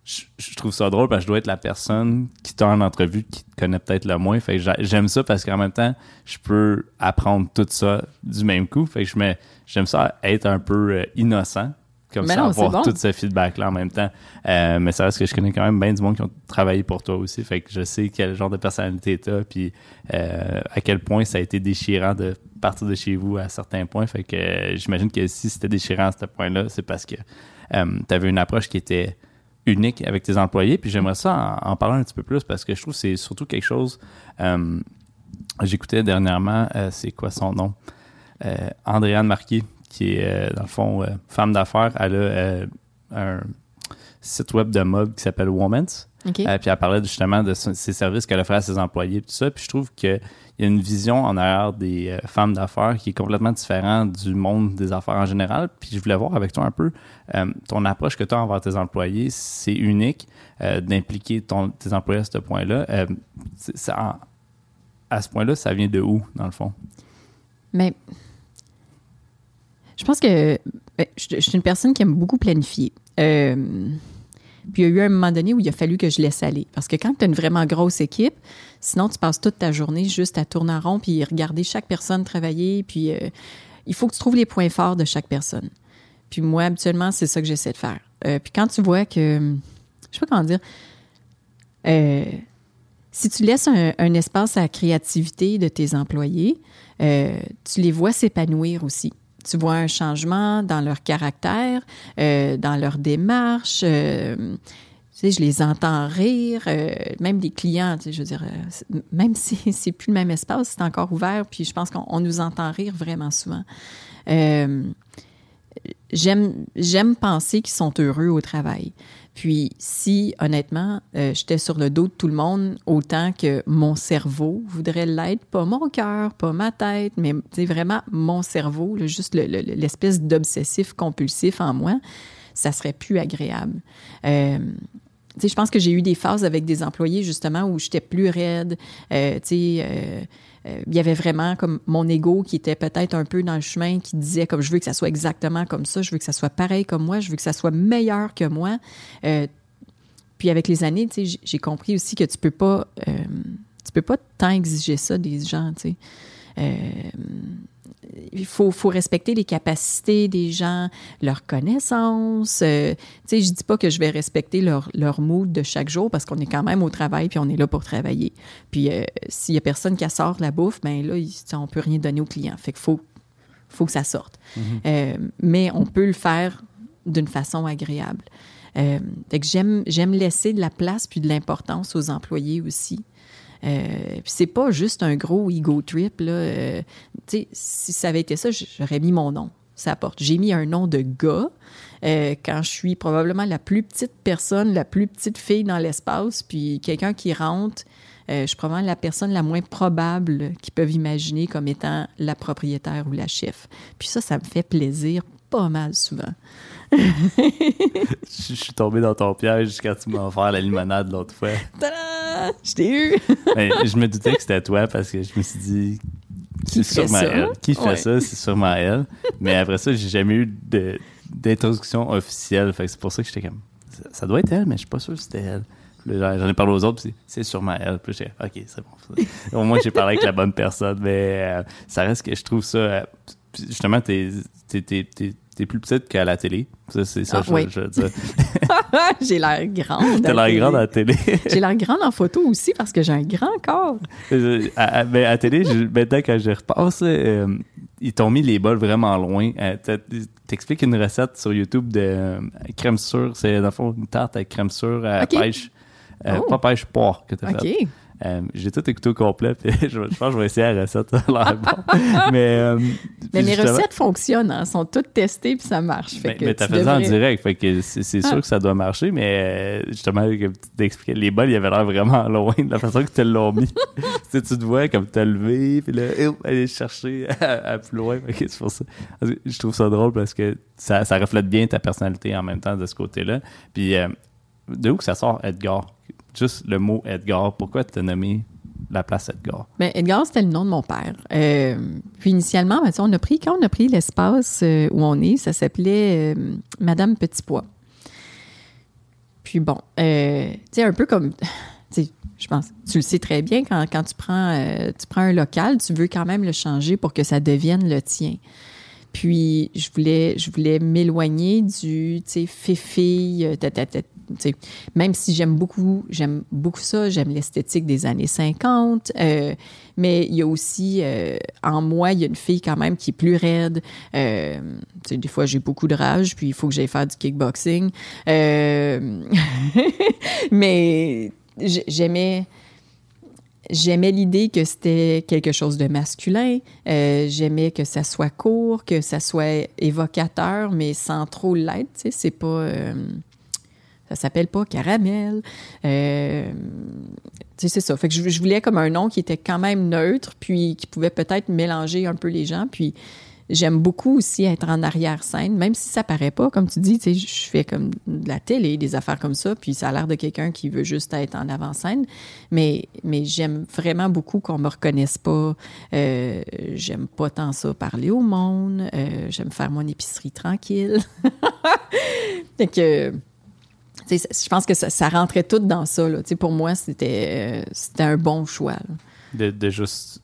je, je trouve ça drôle parce que je dois être la personne qui t'a en entrevue qui te connaît peut-être le moins. Fait j'aime ça parce qu'en même temps, je peux apprendre tout ça du même coup. Fait que je me, j'aime ça être un peu euh, innocent. Comme Mais ça, non, avoir bon. tout ce feedback-là en même temps. Euh, mais ça reste que je connais quand même bien du monde qui ont travaillé pour toi aussi. Fait que je sais quel genre de personnalité t'as, puis euh, à quel point ça a été déchirant de partir de chez vous à certains points. Fait que euh, j'imagine que si c'était déchirant à ce point-là, c'est parce que tu avais une approche qui était unique avec tes employés. Puis j'aimerais ça en, en parler un petit peu plus parce que je trouve que c'est surtout quelque chose. euh, J'écoutais dernièrement, euh, c'est quoi son nom? Euh, Andréane Marquis, qui est dans le fond femme d'affaires. Elle a un site web de mode qui s'appelle Woman's. OK. Euh, puis elle parlait justement de ses services qu'elle offrait à ses employés, tout ça. Puis je trouve qu'il y a une vision en arrière des euh, femmes d'affaires qui est complètement différente du monde des affaires en général. Puis je voulais voir avec toi un peu euh, ton approche que tu as envers tes employés. C'est unique euh, d'impliquer tes employés à ce point-là. Ça- à ce point-là, ça vient de où, dans le fond? Mais je pense que ben, je, je suis une personne qui aime beaucoup planifier. Euh, puis il y a eu un moment donné où il a fallu que je laisse aller. Parce que quand tu as une vraiment grosse équipe, sinon tu passes toute ta journée juste à tourner en rond puis regarder chaque personne travailler. Puis euh, il faut que tu trouves les points forts de chaque personne. Puis moi, habituellement, c'est ça que j'essaie de faire. Euh, puis quand tu vois que, je sais pas comment dire, euh, si tu laisses un, espace à la créativité de tes employés, tu les vois s'épanouir aussi. Tu vois un changement dans leur caractère, euh, dans leur démarche. euh, tu sais, je les entends rire, euh, même les clients, tu sais, je veux dire, même si c'est plus le même espace, c'est encore ouvert, puis je pense qu'on on nous entend rire vraiment souvent. J'aime penser qu'ils sont heureux au travail. Puis si honnêtement, euh, j'étais sur le dos de tout le monde autant que mon cerveau voudrait l'être, pas mon cœur, pas ma tête, mais vraiment mon cerveau, là, juste le- le- l'espèce d'obsessif compulsif en moi, ça serait plus agréable. Euh, je pense que j'ai eu des phases avec des employés justement où j'étais plus raide. Euh, sais, euh, il y avait vraiment comme mon ego qui était peut-être un peu dans le chemin, qui disait comme je veux que ça soit exactement comme ça, je veux que ça soit pareil comme moi, je veux que ça soit meilleur que moi. Euh, puis avec les années, j'ai compris aussi que tu peux pas, euh, tu peux pas tant exiger ça des gens, tu sais. Il faut, faut respecter les capacités des gens, leurs connaissances. Euh, tu sais, je dis pas que je vais respecter leur, leur mood de chaque jour parce qu'on est quand même au travail puis on est là pour travailler. Puis euh, s'il y a personne qui sort la bouffe, ben là, sais, on peut rien donner au client. Fait qu'il faut, faut que ça sorte. Euh, mais on peut le faire d'une façon agréable. Euh, fait que j'aime, j'aime laisser de la place puis de l'importance aux employés aussi. Euh, c'est pas juste un gros ego trip. Là. Euh, si ça avait été ça, j'aurais mis mon nom. Ça porte. J'ai mis un nom de gars euh, quand je suis probablement la plus petite personne, la plus petite fille dans l'espace, puis quelqu'un qui rentre, euh, je suis probablement la personne la moins probable qu'ils peuvent imaginer comme étant la propriétaire ou la chef. Puis ça, ça me fait plaisir pas mal souvent. Je, suis tombé dans ton piège quand tu m'as offert la limonade l'autre fois. Tada! Je t'ai eu! Mais je me doutais que c'était toi parce que je me suis dit, Qui sûrement ça? elle. Qui fait Ouais. ça, c'est sûrement elle. Mais après ça, j'ai jamais eu de- d'introduction officielle. Fait que c'est pour ça que j'étais comme, ça, ça doit être elle, mais je suis pas sûr que c'était elle. J'en ai parlé aux autres, puis c'est c'est sûrement elle. Puis j'ai ok, c'est bon. Au moins, j'ai parlé avec la bonne personne. Mais euh, ça reste que je trouve ça. euh, justement, t'es t'es- t'es- t'es- t'es plus petite qu'à la télé. Ça, c'est ça, Ah, je, oui. je veux dire. j'ai l'air grande. T'as à la l'air grande à la télé. J'ai l'air grande en photo aussi parce que j'ai un grand corps. À, à- ben, à télé, je- maintenant, quand je repasse, euh, ils t'ont mis les bols vraiment loin. Euh, T'expliques une recette sur YouTube de euh, crème sûre. C'est, dans le fond, une tarte avec crème sûre à pêche. Oh. Pas pêche porc que t'as OK. fait. Euh, j'ai tout écouté au complet, puis je, je pense que je vais essayer la recette. Bon. mais, euh, Mais mes justement- recettes fonctionnent, hein, sont toutes testées puis ça marche. Fait mais, mais t'as fait ça en direct, fait que c'est, c'est sûr Ah. que ça doit marcher, mais euh, justement, comme tu t'expliquais, les bols, ils avaient l'air vraiment loin de la façon que tu l'as mis. tu te vois comme t'as levé, puis là, aller chercher à, à plus loin. Fait que c'est pour ça. Parce que Je trouve ça drôle parce que ça, ça reflète bien ta personnalité en même temps de ce côté-là. Puis, euh, de où que ça sort, Edgar? Juste le mot Edgar, pourquoi tu as nommé la place Edgar? Ben, Edgar, c'était le nom de mon père. Euh, puis initialement, ben, on a pris, quand on a pris l'espace euh, où on est, ça s'appelait euh, Madame Petit Pois. Puis bon, euh, tu sais, un peu comme, je pense, tu le sais très bien, quand, quand tu, prends, tu prends un local, tu veux quand même le changer pour que ça devienne le tien. Puis je voulais, je voulais m'éloigner du, tu sais, fille, Même si j'aime beaucoup, j'aime beaucoup ça, j'aime l'esthétique des années 50, euh, mais il y a aussi, euh, en moi, il y a une fille quand même qui est plus raide. Euh, des fois, j'ai beaucoup de rage, puis il faut que j'aille faire du kickboxing. Mais j'aimais j'aimais l'idée que c'était quelque chose de masculin. J'aimais que ça soit court, que ça soit évocateur, mais sans trop l'être. C'est pas. Ça s'appelle pas caramel. Euh, tu sais, c'est ça. Fait que je, voulais comme un nom qui était quand même neutre, puis qui pouvait peut-être mélanger un peu les gens. Puis j'aime beaucoup aussi être en arrière-scène, même si ça paraît pas. Comme tu dis, tu sais, je fais comme de la télé, des affaires comme ça, puis ça a l'air de quelqu'un qui veut juste être en avant-scène. Mais, mais j'aime vraiment beaucoup qu'on me reconnaisse pas. Euh, j'aime pas tant ça parler au monde. Euh, j'aime faire mon épicerie tranquille. fait que... je pense que ça, ça rentrait tout dans ça. Là. Tu sais, Pour moi, c'était euh, c'était un bon choix. De, de juste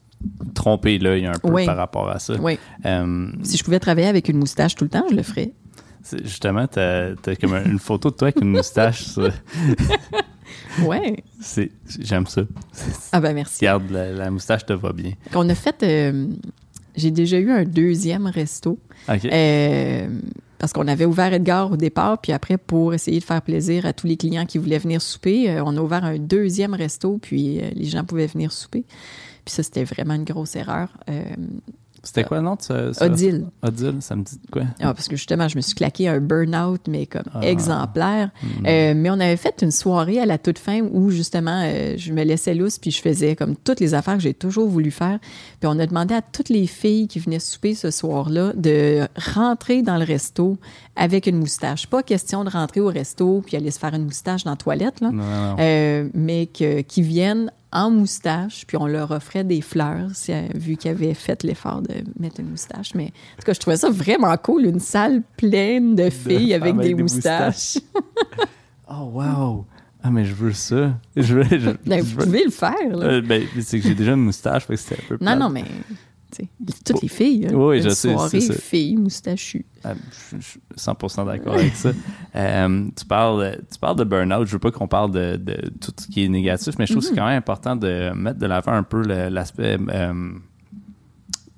tromper l'œil un peu Oui. par rapport à ça. Oui. Euh, Si je pouvais travailler avec une moustache tout le temps, je le ferais. justement, t'as as comme une photo de toi avec une moustache. ça. Ouais. C'est- J'aime ça. Ah ben merci. Regarde, la, la moustache te va bien. On a fait... euh, J'ai déjà eu un deuxième resto. OK. Parce qu'on avait ouvert Edgar au départ, puis après, pour essayer de faire plaisir à tous les clients qui voulaient venir souper, euh, on a ouvert un deuxième resto, puis euh, les gens pouvaient venir souper. Puis ça, c'était vraiment une grosse erreur. Euh, C'était quoi le nom de ce, ce- Odile. Odile, ça me dit quoi? Ah, parce que justement, je me suis claqué un burn-out, mais comme Ah. exemplaire. Euh, mais on avait fait une soirée à la toute fin où justement, euh, je me laissais lousse, puis je faisais comme toutes les affaires que j'ai toujours voulu faire. Puis on a demandé à toutes les filles qui venaient souper ce soir-là de rentrer dans le resto avec une moustache. Pas question de rentrer au resto puis aller se faire une moustache dans la toilette, là. Non, non, non. Euh, mais que, qui viennent en moustache, puis on leur offrait des fleurs, euh, vu qu'ils avaient fait l'effort de mettre une moustache. Mais en tout cas, je trouvais ça vraiment cool, une salle pleine de filles avec, des, moustaches. Oh, wow! Ah, mais je veux ça. Je veux. je- Ben, je vous veux- pouvez le faire. là. Euh, ben, c'est que j'ai déjà une moustache, fait que c'était un peu non, plate. non, mais toutes les filles. Oui, je sais, soirée ça. filles moustachus. Ah, Je suis 100% d'accord avec ça. Euh, tu, parles, tu parles de burn-out. Je veux pas qu'on parle de, de tout ce qui est négatif, mais je trouve que c'est quand même important de mettre de l'avant un peu l'aspect euh,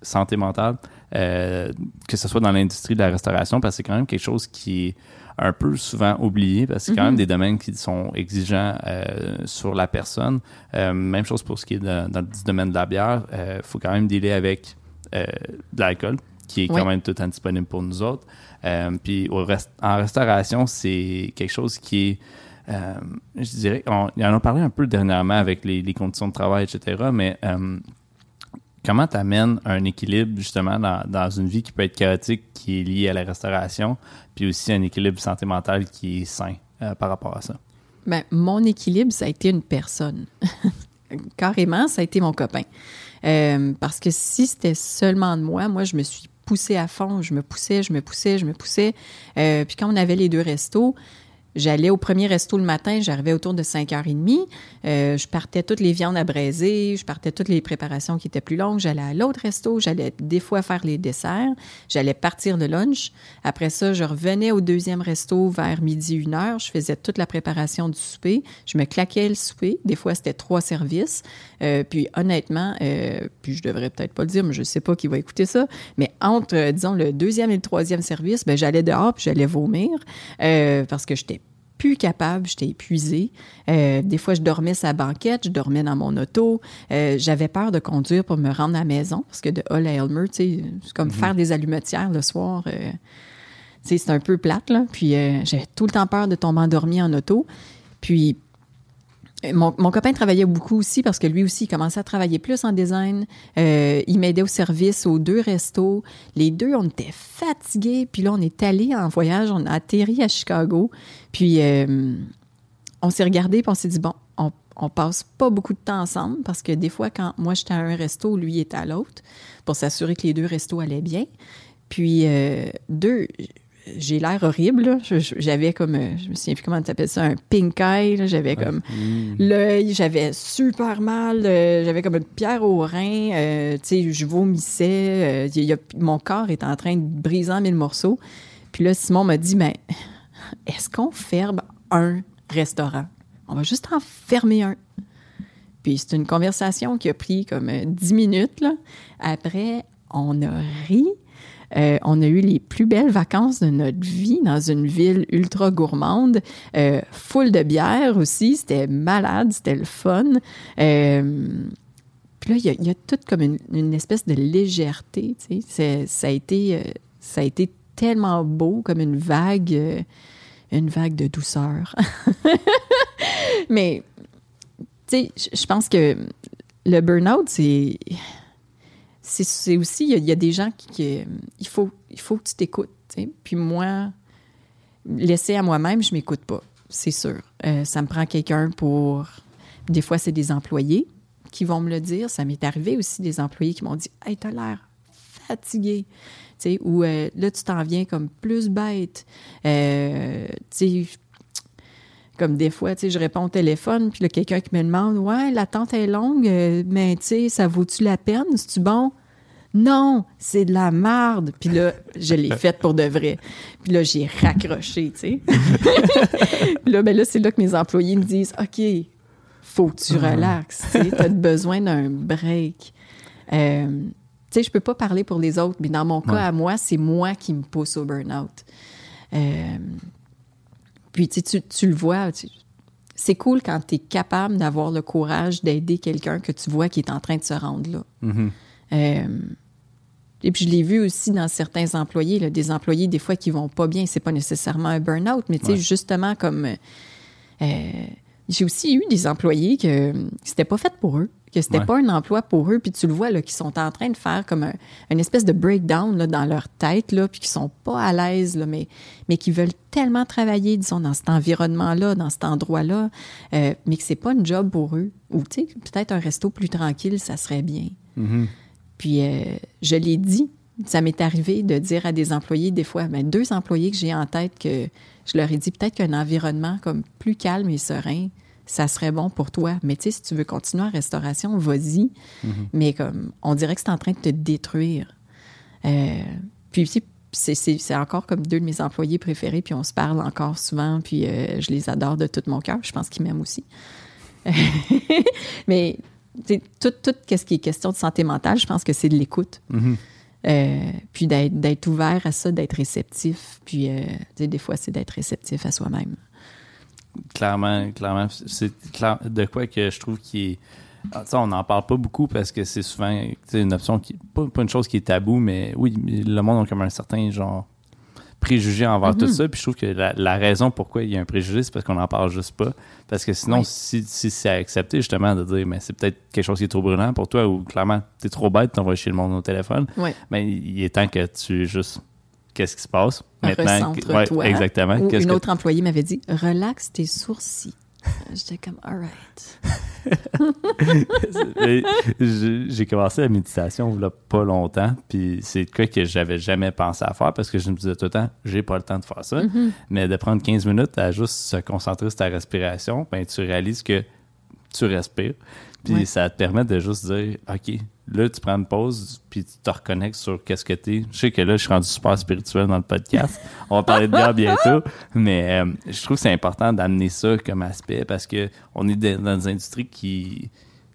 santé mentale, euh, que ce soit dans l'industrie de la restauration, parce que c'est quand même quelque chose qui est un peu souvent oublié, parce que c'est quand même des domaines qui sont exigeants euh, sur la personne. Euh, même chose pour ce qui est de- dans le domaine de la bière. Il faut quand même dealer avec euh, de l'alcool, qui est quand Oui. même tout le temps disponible pour nous autres. Euh, puis au rest- en restauration, c'est quelque chose qui est, euh, je dirais, on, en a parlé un peu dernièrement avec les, les conditions de travail, etc. Mais euh, comment tu amènes un équilibre justement dans, dans une vie qui peut être chaotique, qui est liée à la restauration, puis aussi un équilibre santé mentale qui est sain euh, par rapport à ça? Ben, mon équilibre, ça a été une personne. Carrément, ça a été mon copain. Euh, parce que si c'était seulement de moi, moi, je me suis poussée à fond. Je me poussais, je me poussais, je me poussais. Euh, puis quand on avait les deux restos, J'allais au premier resto le matin, j'arrivais autour de 5h30. Euh, je partais toutes les viandes à braiser, je partais toutes les préparations qui étaient plus longues. J'allais à l'autre resto, j'allais des fois faire les desserts, j'allais partir le lunch. Après ça, je revenais au deuxième resto vers midi, une heure. Je faisais toute la préparation du souper. Je me claquais le souper. Des fois, c'était trois services. Euh, puis honnêtement, euh, puis je devrais peut-être pas le dire, mais je sais pas qui va écouter ça. Mais entre, euh, disons, le deuxième et le troisième service, ben j'allais dehors puis j'allais vomir parce que j'étais plus capable, j'étais épuisée. Euh, des fois, je dormais sa banquette, je dormais dans mon auto. Euh, J'avais peur de conduire pour me rendre à la maison parce que de Hull à Elmer, c'est comme faire des allumetières le soir. euh, c'est un peu plate, là. Puis j'avais tout le temps peur de tomber endormi en auto. Puis mon, mon copain travaillait beaucoup aussi parce que lui aussi, il commençait à travailler plus en design. Euh, il m'aidait au service aux deux restos. Les deux, on était fatigués. Puis là, on est allé en voyage. On a atterri à Chicago. Puis euh, on s'est regardé puis on s'est dit, bon, on, on passe pas beaucoup de temps ensemble parce que des fois, quand moi, j'étais à un resto, lui était à l'autre pour s'assurer que les deux restos allaient bien. Puis, euh, deux, j'ai l'air horrible. J'avais comme, euh, je me souviens plus comment tu appelles ça, un pink eye. J'avais comme l'œil, j'avais super mal, euh, j'avais comme une pierre au rein. euh, tu sais, je vomissais. euh, il y a- mon corps est en train de briser en mille morceaux. Puis là, Simon m'a dit, mais est-ce qu'on ferme un restaurant? On va juste en fermer un. Puis c'est une conversation qui a pris comme 10 minutes. Là. Après, on a ri. Euh, on a eu les plus belles vacances de notre vie dans une ville ultra gourmande, euh, full de bière aussi. C'était malade, c'était le fun. Euh, puis là, il y a, il y a tout comme une, espèce de légèreté. tu Ça, a été, tellement beau, comme une vague, une vague de douceur. Mais, tu sais, je pense que le burn-out, c'est. C'est aussi, il y, a- des gens qui. il, faut, il faut que tu t'écoutes. Puis moi, laisser à moi-même, je m'écoute pas, c'est sûr. Euh, ça me prend quelqu'un pour. Des fois, c'est des employés qui vont me le dire. Ça m'est arrivé aussi des employés qui m'ont dit Hey, t'as l'air fatigué. Ou euh, là, tu t'en viens comme plus bête. Euh, comme des fois, tu sais, je réponds au téléphone, puis là, quelqu'un qui me demande Ouais, l'attente est longue, euh, mais tu sais, ça vaut-tu la peine? C'est-tu bon? Non, c'est de la marde. Puis là, je l'ai faite pour de vrai. Puis là, j'ai raccroché, tu sais. Puis là, ben là, c'est là que mes employés me disent OK, faut que tu relaxes, tu as besoin d'un break. Euh, tu sais, je peux pas parler pour les autres, mais dans mon cas, Ouais. à moi, c'est moi qui me pousse au burn-out. Euh, puis, tu, sais, tu, tu le vois, tu- c'est cool quand tu es capable d'avoir le courage d'aider quelqu'un que tu vois qui est en train de se rendre là. Euh, et puis, je l'ai vu aussi dans certains employés, là, des employés, des fois, qui vont pas bien. C'est pas nécessairement un burn-out, mais tu sais, Ouais. justement, comme. euh, j'ai aussi eu des employés que euh, c'était pas fait pour eux, que c'était Ouais. pas un emploi pour eux, puis tu le vois, là, qui sont en train de faire comme un, une espèce de breakdown là, dans leur tête, là, puis qui sont pas à l'aise, là, mais, mais qui veulent tellement travailler, disons, dans cet environnement-là, dans cet endroit-là, euh, mais que c'est pas une job pour eux. Ou, tu sais, peut-être un resto plus tranquille, ça serait bien. Puis euh, je l'ai dit, ça m'est arrivé de dire à des employés, des fois, ben, deux employés que j'ai en tête, que je leur ai dit peut-être qu'un environnement comme plus calme et serein, ça serait bon pour toi. Mais tu sais, si tu veux continuer en restauration, vas-y. Mais comme, on dirait que c'est en train de te détruire. Euh, puis c'est- encore comme deux de mes employés préférés, puis on se parle encore souvent, puis euh, je les adore de tout mon cœur. Je pense qu'ils m'aiment aussi. Mais tout, tout ce qui est question de santé mentale, je pense que c'est de l'écoute. Euh, puis d'être ouvert à ça, d'être réceptif. Puis, euh, des fois, c'est d'être réceptif à soi-même. Clairement, clairement. C'est clair- de quoi que je trouve qui est. Ah, ça, on n'en parle pas beaucoup parce que c'est souvent une option qui. Pas, pas une chose qui est tabou, mais oui, le monde a comme un certain genre préjugé envers tout ça. Puis je trouve que la, la raison pourquoi il y a un préjugé, c'est parce qu'on n'en parle juste pas. Parce que sinon, Oui. si, si c'est accepté justement de dire, mais c'est peut-être quelque chose qui est trop brûlant pour toi ou clairement, t'es trop bête, t'envoies chez le monde au téléphone. Mais il est temps que tu juste. Qu'est-ce qui se passe? Recentre-toi. ouais, exactement. Ou une que- autre employée m'avait dit Relaxe tes sourcils. J'étais comme, all right. J'ai commencé la méditation il pas longtemps, puis c'est quoi que j'avais jamais pensé à faire parce que je me disais tout le temps, j'ai pas le temps de faire ça. Mais de prendre 15 minutes à juste se concentrer sur ta respiration, ben tu réalises que tu respires. Puis Ouais. ça te permet de juste dire, OK, là, tu prends une pause, puis tu te reconnectes sur qu'est-ce que t'es. Je sais que là, je suis rendu super spirituel dans le podcast. On va parler de bière bientôt. Mais euh, je trouve que c'est important d'amener ça comme aspect parce que on est dans des industries qui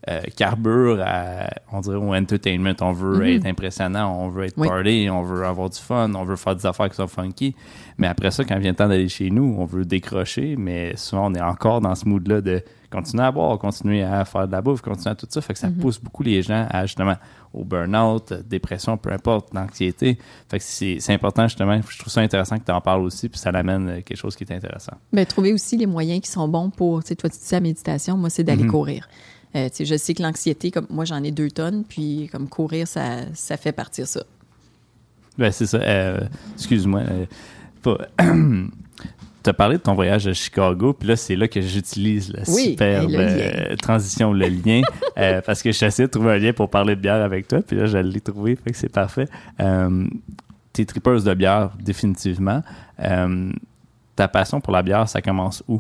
euh, carburent à, on dirait, au entertainment. On veut être impressionnant, on veut être Oui. party, on veut avoir du fun, on veut faire des affaires qui sont funky. Mais après ça, quand vient le temps d'aller chez nous, on veut décrocher, mais souvent, on est encore dans ce mood-là de continuer à boire, continuer à faire de la bouffe, continuer à tout ça. Fait que ça pousse beaucoup les gens à, justement, au burn-out, euh, dépression, peu importe, l'anxiété. Fait que c'est important, justement. Je trouve ça intéressant que tu en parles aussi, puis ça l'amène euh, quelque chose qui est intéressant. Ben, trouver aussi les moyens qui sont bons pour, tu sais, toi, tu dis la méditation, moi, c'est d'aller Mhm. courir. Euh, je sais que l'anxiété, comme moi, j'en ai deux tonnes, puis comme courir, ça, ça fait partir ça. Ben, c'est ça. Euh, Excuse-moi. euh, Tu as parlé de ton voyage à Chicago, puis là, c'est là que j'utilise la Oui, superbe le euh, transition, le lien, euh, parce que j'essaie de trouver un lien pour parler de bière avec toi, puis là, je l'ai trouvé, fait que c'est parfait. Euh, t'es tripeuse de bière, définitivement. Euh, ta passion pour la bière, ça commence où?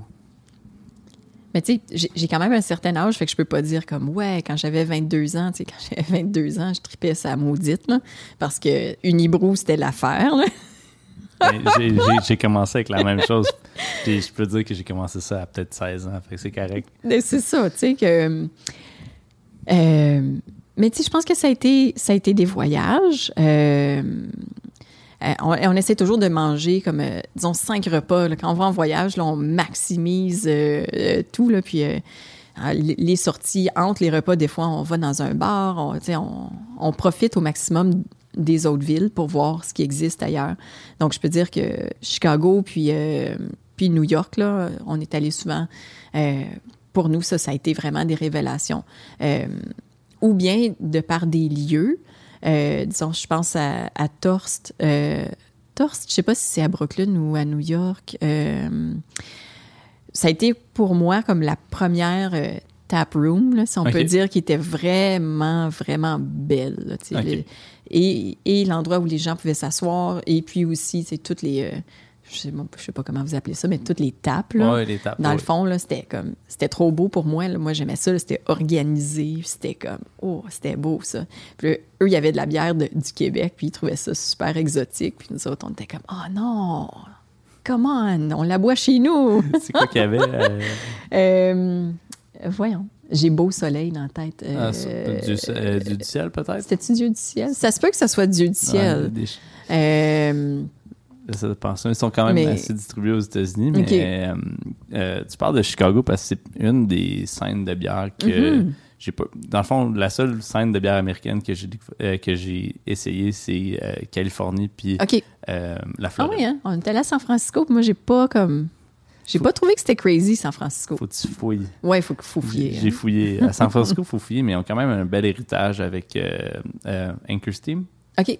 Mais tu sais, j'ai- quand même un certain âge, fait que je peux pas dire comme, ouais, quand j'avais 22 ans, tu sais, quand j'avais 22 ans, je tripais sa maudite, là, parce que Unibrou, c'était l'affaire, là. J'ai- j'ai- commencé avec la même chose. Je peux dire que j'ai commencé ça à peut-être 16 ans, fait c'est correct. C'est ça, tu sais, que. euh, mais tu sais, je pense que ça a été, ça a été des voyages. Euh, euh, on, essaie toujours de manger comme, disons, cinq repas. là. Quand on va en voyage, là, on maximise tout. Là, puis les sorties entre les repas, des fois, on va dans un bar. On, on profite au maximum des autres villes pour voir ce qui existe ailleurs. Donc, je peux dire que Chicago, puis, euh, puis New York, là, on est allé souvent. Euh, pour nous, ça, ça a été vraiment des révélations. Euh, ou bien de par des lieux. Disons, je pense à, à Torst. Torst, je sais pas si c'est à Brooklyn ou à New York. Ça a été pour moi comme la première tap room, là, si on peut dire, qui était vraiment, vraiment belle. là, et et l'endroit où les gens pouvaient s'asseoir, et puis aussi, c'est toutes les... euh, je sais, je sais pas comment vous appelez ça, mais toutes les tapes, là. Ouais, les tapes, Dans le fond, c'était comme... C'était trop beau pour moi. là. Moi, j'aimais ça. C'était organisé. C'était comme... Oh, c'était beau, ça. Puis là, eux, il y avait de la bière de- du Québec, puis ils trouvaient ça super exotique. Puis nous autres, on était comme... Oh non! Come on! On la boit chez nous! C'est quoi qu'il y avait? euh, Euh, voyons. J'ai beau soleil dans la tête. ah, Euh, du, euh, du- ciel, peut-être? C'était-tu Dieu du ciel? Ça se peut que ça soit Dieu du ciel. Euh. Ils sont quand même Mais- assez distribués aux États-Unis, mais euh, euh, tu parles de Chicago parce que c'est une des scènes de bière que Mhm. j'ai pas. Dans le fond, la seule scène de bière américaine que j'ai que j'ai essayé, c'est Californie puis la Ah Floride. oui, hein? On était allé à San Francisco, puis moi, j'ai pas comme... J'ai pas trouvé que c'était crazy, San Francisco. Faut que tu fouilles. Ouais, il faut, faut fouiller. J'ai j'ai hein. fouillé. À San Francisco, il faut fouiller, mais ils ont quand même un bel héritage avec euh, euh, Anchor Steam,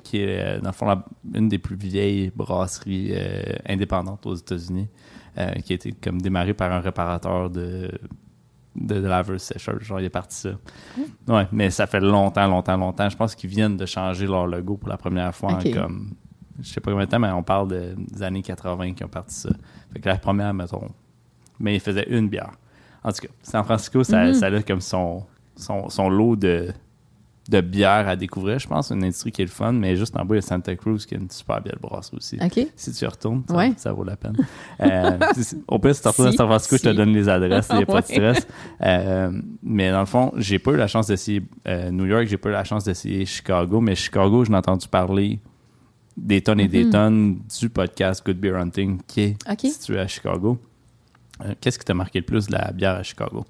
qui est, euh, dans le fond, la- une des plus vieilles brasseries euh, indépendantes aux États-Unis, qui a été comme démarrée par un réparateur de, de, de sécheuse. Genre, il est parti ça. Ouais, mais ça fait longtemps, longtemps, longtemps. Je pense qu'ils viennent de changer leur logo pour la première fois en comme. Je sais pas combien de temps, mais on parle de- des années 80 qui ont parti ça. Fait que la première, mettons. Mais ils faisaient une bière. En tout cas, San Francisco, ça, ça a comme son, son, son lot de, de bières à découvrir. Je pense une industrie qui est le fun, mais juste en bas, il y a Santa Cruz qui est une super belle brasserie aussi. Si tu y retournes, ça, Ouais. ça vaut la peine. Euh, au pire, si tu retournes à Si, San Francisco, je te donne les adresses, il n'y a pas de stress. Euh, mais dans le fond, j'ai pas eu la chance d'essayer euh, New York, j'ai pas eu la chance d'essayer Chicago, mais Chicago, je n'ai entendu parler des tonnes et des tonnes du podcast Good Beer Hunting qui est situé à Chicago. Euh, Qu'est-ce qui t'a marqué le plus de la bière à Chicago?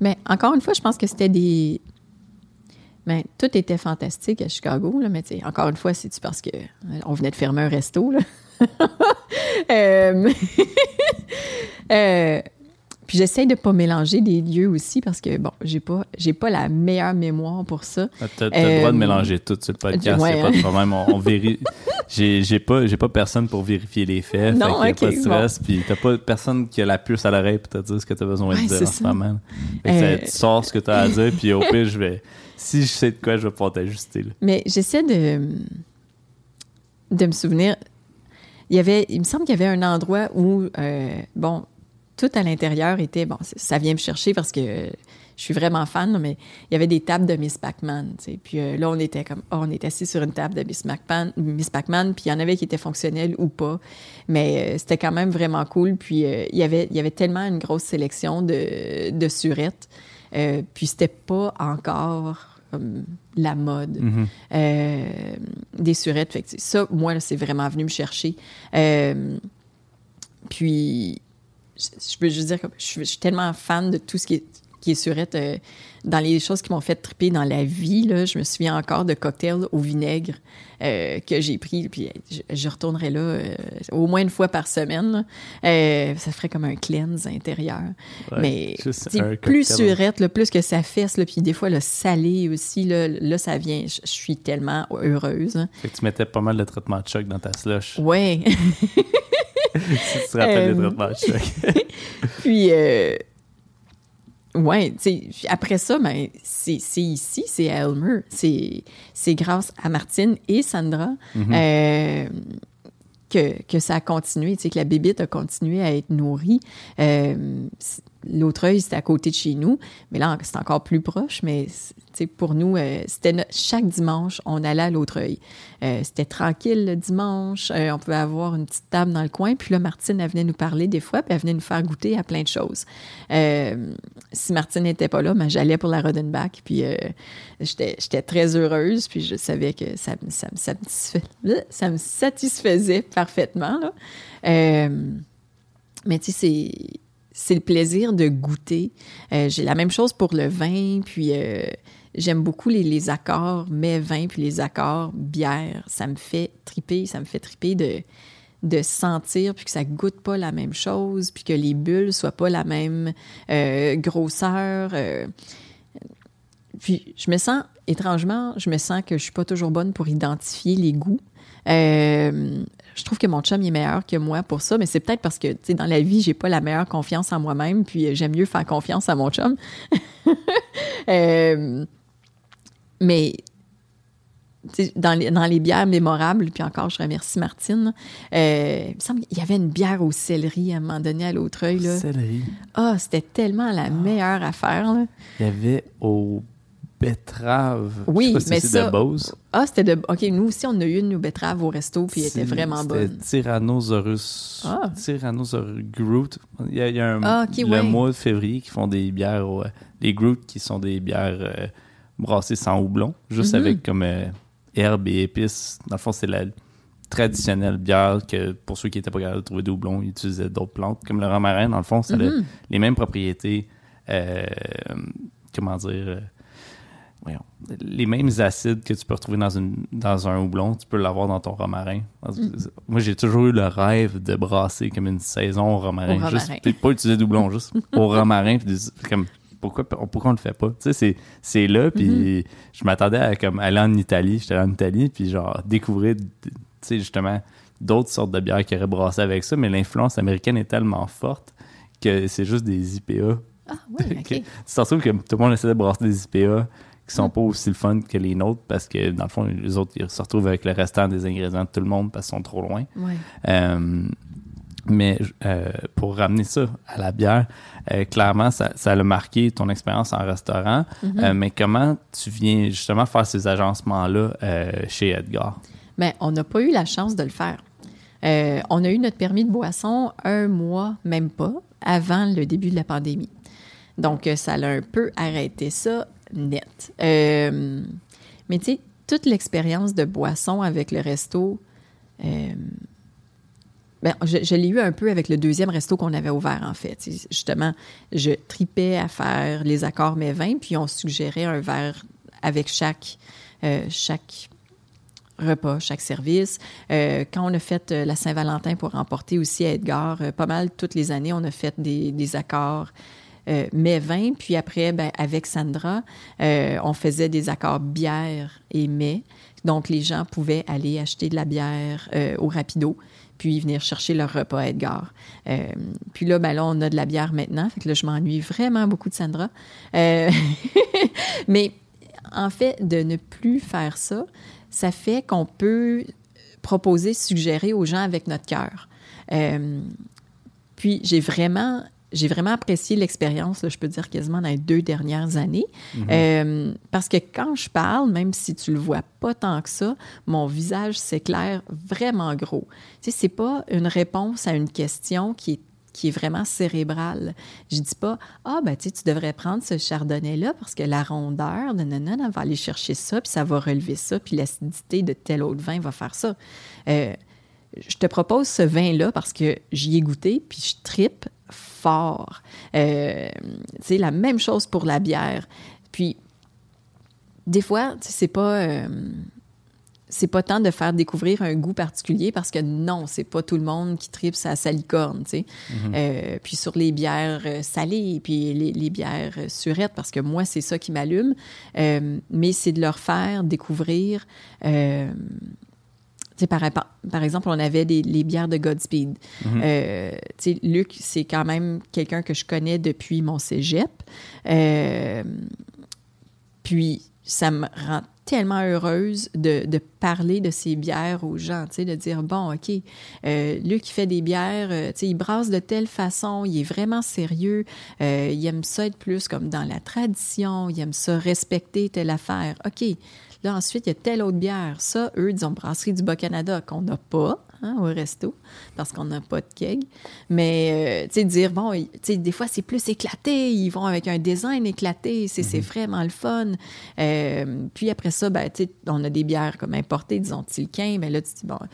Mais encore une fois, je pense que c'était des. Mais tout était fantastique à Chicago, là, mais tu sais, encore une fois, c'est-tu parce que euh, on venait de fermer un resto, là? Euh, euh, puis j'essaye de pas mélanger des lieux aussi parce que, bon, j'ai pas, j'ai pas la meilleure mémoire pour ça. Tu as, le droit de Euh, mélanger tout sur le podcast, ouais, c'est pas hein. de problème. On, on j'ai, j'ai pas, j'ai pas personne pour vérifier les faits. Non, fait qu'il y a ok, pas de stress. Puis t'as pas personne qui a la puce à l'oreille pour te dire ce que tu as besoin de dire en ce moment. Fait que Euh, tu sors ce que tu as à dire, puis au pire, je vais. Si je sais de quoi, je vais pouvoir t'ajuster. Mais j'essaie de, de me souvenir. Il y avait, il me semble qu'il y avait un endroit où, euh, bon, tout à l'intérieur était, bon, ça vient me chercher parce que euh, je suis vraiment fan, mais il y avait des tables de Miss Pac-Man. Puis euh, là, on était comme, oh, on était assis sur une table de Miss Pac-Man, Miss Pac-Man, puis il y en avait qui étaient fonctionnels ou pas. Mais euh, c'était quand même vraiment cool. Puis euh, il y avait, il y avait tellement une grosse sélection de, de surettes. Puis c'était pas encore comme la mode euh, des surettes. Fait que ça, moi, c'est vraiment venu me chercher. Euh, puis, je, je peux juste dire que je, suis- je suis tellement fan de tout ce qui est, qui est surette. euh, dans les choses qui m'ont fait triper dans la vie, là, je me souviens encore de cocktails au vinaigre euh, que j'ai pris. Puis je, je retournerai là euh, au moins une fois par semaine. Euh, ça ferait comme un cleanse intérieur. Ouais, Mais plus surette, là, plus que ça fesse, là, puis des fois le salé aussi, là, là ça vient. Je suis tellement heureuse. Fait que tu mettais pas mal de traitements de choc dans ta slush. Ouais. si tu te rappelles Euh, des traitements de choc. Puis, euh, Ouais, après ça, ben, c'est ici, c'est à Elmer. C'est grâce à Martine et Sandra euh, que, que ça a continué, tu sais, que la bébite a continué à être nourrie. Euh, c- L'autre œil, c'était à côté de chez nous, mais là, c'est encore plus proche. Mais pour nous, euh, c'était chaque dimanche, on allait à l'autre œil. Euh, c'était tranquille le dimanche. euh, on pouvait avoir une petite table dans le coin. Puis là, Martine, elle venait nous parler des fois, puis elle venait nous faire goûter à plein de choses. Euh, si Martine n'était pas là, ben, j'allais pour la Rodenbach. Puis j'étais très heureuse. Puis je savais que ça, me- ça, me ça me satisfaisait parfaitement. Mais tu sais, c'est c'est le plaisir de goûter. Euh, j'ai la même chose pour le vin, puis euh, j'aime beaucoup les, les accords mets vin, puis les accords bière. Ça me fait triper, ça me fait triper de, sentir, puis que ça goûte pas la même chose, puis que les bulles soient pas la même euh, grosseur. puis je me sens, étrangement, je me sens que je suis pas toujours bonne pour identifier les goûts. Je trouve que mon chum il est meilleur que moi pour ça, mais c'est peut-être parce que tu sais, dans la vie, j'ai pas la meilleure confiance en moi-même, puis euh, j'aime mieux faire confiance à mon chum. Euh, mais dans les, dans les bières mémorables, puis encore, je remercie Martine. euh, il me semble qu'il y avait une bière au céleri à un moment donné à l'autre œil. Céleri. Ah, c'était tellement la meilleure affaire. Là. Il y avait au betterave. Oui, je sais pas si mais ça- de Bose. Ah, c'était de. OK, nous aussi, on a eu une betterave au resto, puis elle était vraiment c'était bonne. Tyrannosaurus. Ah. Tyrannosaurus Groot. Il y a, il y a un, Ah, le ouais. mois de février qui font des bières. au- les Groot qui sont des bières euh, brassées sans houblon, juste Mhm. avec comme euh, herbes et épices. Dans le fond, c'est la traditionnelle bière que pour ceux qui n'étaient pas capables de trouver de houblon, ils utilisaient d'autres plantes. Comme le romarin, dans le fond, ça a Mhm. les mêmes propriétés. euh, comment dire euh, voyons, les mêmes acides que tu peux retrouver dans, une, dans un houblon, tu peux l'avoir dans ton romarin. Moi, j'ai toujours eu le rêve de brasser comme une saison au romarin. Au romarin. Juste, pas utiliser de houblon, juste au romarin. Puis comme, pourquoi, pourquoi on le fait pas? Tu sais, c'est, c'est là, puis je m'attendais à comme, aller en Italie. J'étais allé en Italie, puis genre découvrir, tu sais, justement, d'autres sortes de bières qui auraient brassé avec ça, mais l'influence américaine est tellement forte que c'est juste des IPA Ah, oui, OK. que tout le monde essaie de brasser des IPA qui sont pas aussi le fun que les nôtres parce que dans le fond, les autres ils se retrouvent avec le restant des ingrédients de tout le monde parce qu'ils sont trop loin. Ouais. Euh, mais euh, pour ramener ça à la bière, euh, clairement, ça, ça a marqué ton expérience en restaurant. Euh, mais comment tu viens justement faire ces agencements-là chez Edgar? Mais on n'a pas eu la chance de le faire. Euh, on a eu notre permis de boisson un mois, même pas, avant le début de la pandémie. Donc, ça a un peu arrêté ça net. Euh, mais tu sais, toute l'expérience de boisson avec le resto, euh, ben, je, l'ai eu un peu avec le deuxième resto qu'on avait ouvert, en fait. Justement, je tripais à faire les accords mes vins, puis on suggérait un verre avec chaque, euh, chaque repas, chaque service. Quand on a fait la Saint-Valentin pour remporter aussi à Edgar, pas mal toutes les années, on a fait des accords euh, mets vin. Puis après, ben, avec Sandra, euh, on faisait des accords bière et mets. Donc, les gens pouvaient aller acheter de la bière euh, au rapido puis venir chercher leur repas à Edgar. Puis là, ben là, on a de la bière maintenant. Fait que là, je m'ennuie vraiment beaucoup de Sandra. Mais en fait, de ne plus faire ça, ça fait qu'on peut proposer, suggérer aux gens avec notre cœur. Puis j'ai vraiment, j'ai vraiment apprécié l'expérience, là, je peux dire quasiment dans les deux dernières années, Euh, parce que quand je parle, même si tu le vois pas tant que ça, mon visage s'éclaire vraiment gros. Tu sais, c'est pas une réponse à une question qui est qui est vraiment cérébrale. Je dis pas ah ben tu tu devrais prendre ce chardonnay là parce que la rondeur de non va aller chercher ça puis ça va relever ça puis l'acidité de tel autre vin va faire ça. Euh, je te propose ce vin-là parce que j'y ai goûté, puis je tripe fort. Euh, c'est la même chose pour la bière. Puis, des fois, tu sais, c'est pas... euh, c'est pas tant de faire découvrir un goût particulier parce que non, c'est pas tout le monde qui tripe sa salicorne, tu sais. Euh, puis sur les bières euh, salées, puis les, les bières euh, surettes, parce que moi, c'est ça qui m'allume. Euh, mais c'est de leur faire découvrir... euh, par, par exemple, on avait des, les bières de Godspeed. Euh, tu sais, Luc, c'est quand même quelqu'un que je connais depuis mon cégep. Euh, puis, ça me rend tellement heureuse de, de parler de ces bières aux gens, de dire, bon, OK, euh, Luc, il fait des bières, euh, il brasse de telle façon, il est vraiment sérieux, euh, il aime ça être plus comme dans la tradition, il aime ça respecter telle affaire. OK, Là, ensuite, il y a telle autre bière. Ça, eux, disons, Brasserie du Bas-Canada, qu'on n'a pas hein, au resto, parce qu'on n'a pas de keg. Mais, euh, tu sais, dire, bon, tu sais, des fois, c'est plus éclaté. Ils vont avec un design éclaté. C'est Mhm. vraiment le fun. Euh, puis après ça, ben, tu sais, on a des bières comme importées, disons, Tilquin. Ben là, tu dis, bon, tu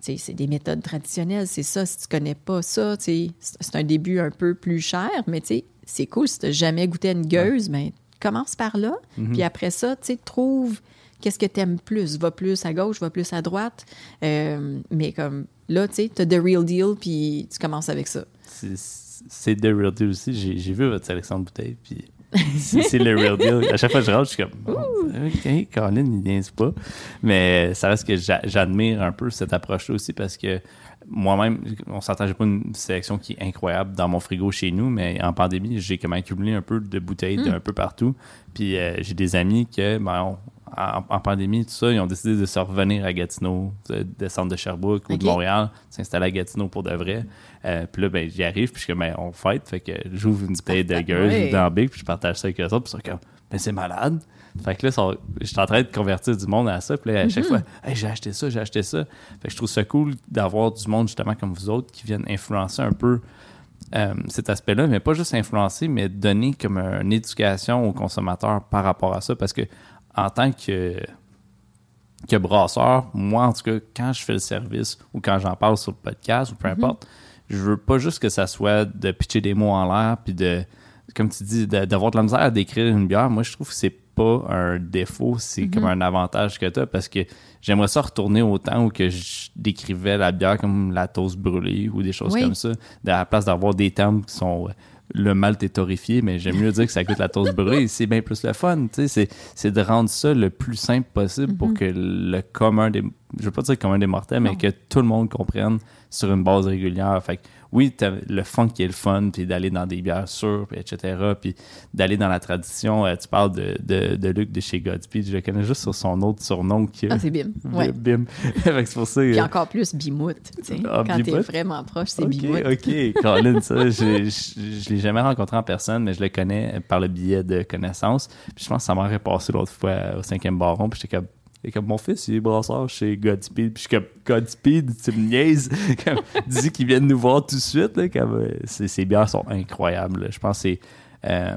sais, c'est des méthodes traditionnelles, c'est ça. Si tu connais pas ça, c'est un début un peu plus cher, mais tu sais, c'est cool. Si tu n'as jamais goûté à une gueuse, ben, commence par là. Mhm. Puis après ça, tu sais, trouve qu'est-ce que tu aimes plus? Va plus à gauche, va plus à droite. Euh, mais comme là, tu sais, tu as the real deal, puis tu commences avec ça. C'est- The Real Deal aussi. J'ai vu votre sélection de bouteilles, puis c'est le Real Deal. À chaque fois que je rentre, je suis comme, OK, Colin, il niaise pas. Mais ça reste que j'a- j'admire un peu cette approche-là aussi parce que moi-même, on s'entend, j'ai pas une sélection qui est incroyable dans mon frigo chez nous, mais en pandémie, j'ai comme accumulé un peu de bouteilles d'un peu partout. Puis euh, j'ai des amis que, ben, on- en, en pandémie, tout ça, ils ont décidé de se revenir à Gatineau, de descendre de Sherbrooke ou de Montréal, s'installer à Gatineau pour de vrai. Euh, puis là, ben, j'y arrive, puis je suis comme, ben, on fête, fait que j'ouvre une bouteille de gueule, j'ouvre dans Big, puis je partage ça avec eux autres, puis ils sont comme, ben, c'est malade. Fait que là, sont- je suis en train de convertir du monde à ça, puis là, à chaque fois, hey, j'ai acheté ça, j'ai acheté ça. Fait que je trouve ça cool d'avoir du monde, justement, comme vous autres, qui viennent influencer un peu euh, cet aspect-là, mais pas juste influencer, mais donner comme une éducation aux consommateurs par rapport à ça, parce que en tant que que brasseur, moi, en tout cas, quand je fais le service ou quand j'en parle sur le podcast ou peu importe, je veux pas juste que ça soit de pitcher des mots en l'air puis de, comme tu dis, d'avoir de la misère à décrire une bière. Moi, je trouve que c'est pas un défaut, c'est comme un avantage que tu as parce que j'aimerais ça retourner au temps où que je décrivais la bière comme la toast brûlée ou des choses Oui. comme ça, à la place d'avoir des termes qui sont le malt est torréfié, mais j'aime mieux dire que ça goûte la toast brûlée. C'est bien plus le fun. C'est, de rendre ça le plus simple possible pour que le commun des. Je veux pas dire commun des mortels, mais que tout le monde comprenne sur une base régulière. Fait que oui, le fun qui est le fun, puis d'aller dans des bières sûres, puis etc., puis d'aller dans la tradition. Euh, tu parles de, de, de Luc de chez Godspeed, je le connais juste sur son autre surnom qui Ah, c'est Bim. Ouais. Bim. c'est pour ça. Puis euh, encore plus Bimout. tu sais. Ah, Quand t'es vraiment proche, c'est Ok, Bimout. ok, Colin, ça, je, je l'ai jamais rencontré en personne, mais je le connais par le biais de connaissance. Puis je pense que ça m'aurait passé l'autre fois au cinquième baron, puis j'étais comme, et comme mon fils, il est brasseur chez Godspeed. Puis je suis comme, Godspeed, tu me niaises? Comme, dis qu'ils viennent nous voir tout de suite. Là, comme, euh, ces, bières sont incroyables. là. Je pense que c'est, euh,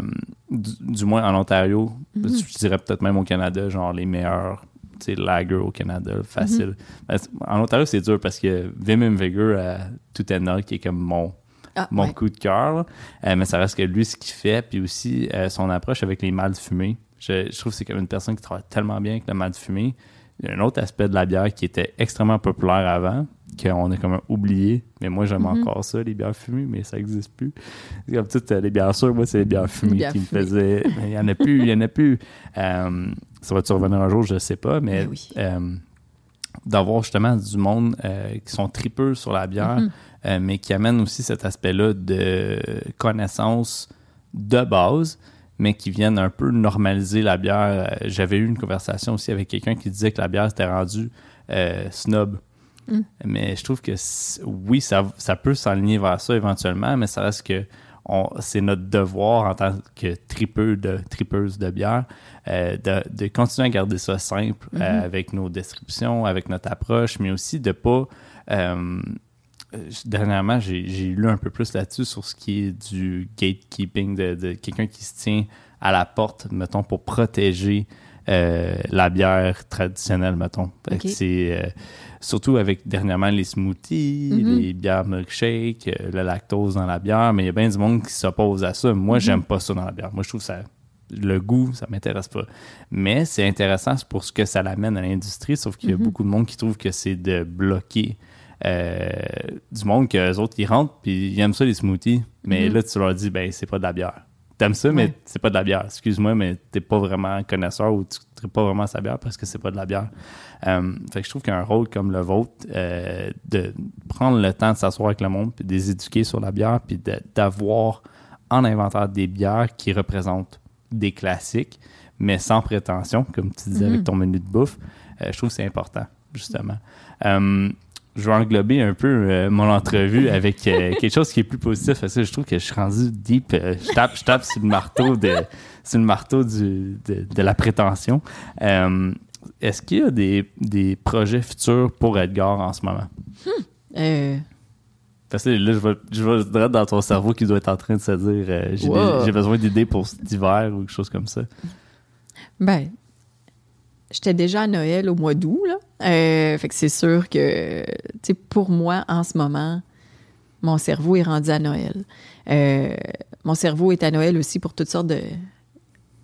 du, du moins en Ontario, je dirais peut-être même au Canada, genre les meilleurs lager au Canada, facile. Ben, c'est- En Ontario, c'est dur parce que Vim and Vigor à Tutena, qui est comme mon, Ah, mon ouais. coup de cœur. Euh, mais ça reste que lui, ce qu'il fait, puis aussi son approche avec les mâles fumés. Je, je trouve que c'est comme une personne qui travaille tellement bien avec le mâle fumé. Il y a un autre aspect de la bière qui était extrêmement populaire avant, qu'on a comme oublié. Mais moi, j'aime Mm-hmm. encore ça, les bières fumées, mais ça n'existe plus. C'est Comme toutes les bières sûres, moi, c'est les bières fumées bières qui me faisaient. Mais il n'y en a plus, il n'y en a plus. Euh, ça va-tu revenir un jour, je ne sais pas, mais Ben oui. euh, d'avoir justement du monde euh, qui sont tripeux sur la bière, euh, mais qui amènent aussi cet aspect-là de connaissance de base, mais qui viennent un peu normaliser la bière. Euh, J'avais eu une conversation aussi avec quelqu'un qui disait que la bière s'était rendue euh, snob. Mais je trouve que oui, ça, ça peut s'enligner vers ça éventuellement, mais ça reste que c'est notre devoir en tant que tripeux de, tripeuse de bière euh, de, de continuer à garder ça simple euh, avec nos descriptions, avec notre approche, mais aussi de pas. euh, euh, dernièrement, j'ai lu un peu plus là-dessus sur ce qui est du gatekeeping, de, de quelqu'un qui se tient à la porte, mettons, pour protéger euh, la bière traditionnelle, mettons. C'est euh, surtout avec dernièrement les smoothies, Mhm. les bières milkshake, euh, le lactose dans la bière, mais il y a bien du monde qui s'oppose à ça. Moi, j'aime pas ça dans la bière. Moi, je trouve ça le goût, ça m'intéresse pas. Mais c'est intéressant pour ce que ça l'amène à l'industrie, sauf qu'il y a beaucoup de monde qui trouve que c'est de bloquer euh, du monde que autres ils rentrent puis ils aiment ça les smoothies, mais là tu leur dis ben c'est pas de la bière. T'aimes ça, mais Ouais. c'est pas de la bière. Excuse-moi, mais t'es pas vraiment connaisseur ou tu goûterai pas vraiment sa bière parce que c'est pas de la bière. Euh, fait que je trouve qu'un rôle comme le vôtre, euh, de prendre le temps de s'asseoir avec le monde, puis de les éduquer sur la bière, puis d'avoir en inventaire des bières qui représentent des classiques, mais sans prétention, comme tu disais avec ton menu de bouffe, euh, je trouve que c'est important, justement. Je vais englober un peu euh, mon entrevue avec euh, quelque chose qui est plus positif. Parce que je trouve que je suis rendu deep. euh, je, tape, je tape sur le marteau de, sur le marteau du, de, de la prétention. Euh, Est-ce qu'il y a des, des projets futurs pour Edgar en ce moment? Euh, Parce que là, je vais, je vais direct dans ton cerveau qui doit être en train de se dire euh, j'ai des- Wow. j'ai besoin d'idées pour cet hiver ou quelque chose comme ça. Ben, j'étais déjà à Noël au mois d'août. Euh, fait que c'est sûr que, tu pour moi, en ce moment, mon cerveau est rendu à Noël. Euh, mon cerveau est à Noël aussi pour toutes sortes de,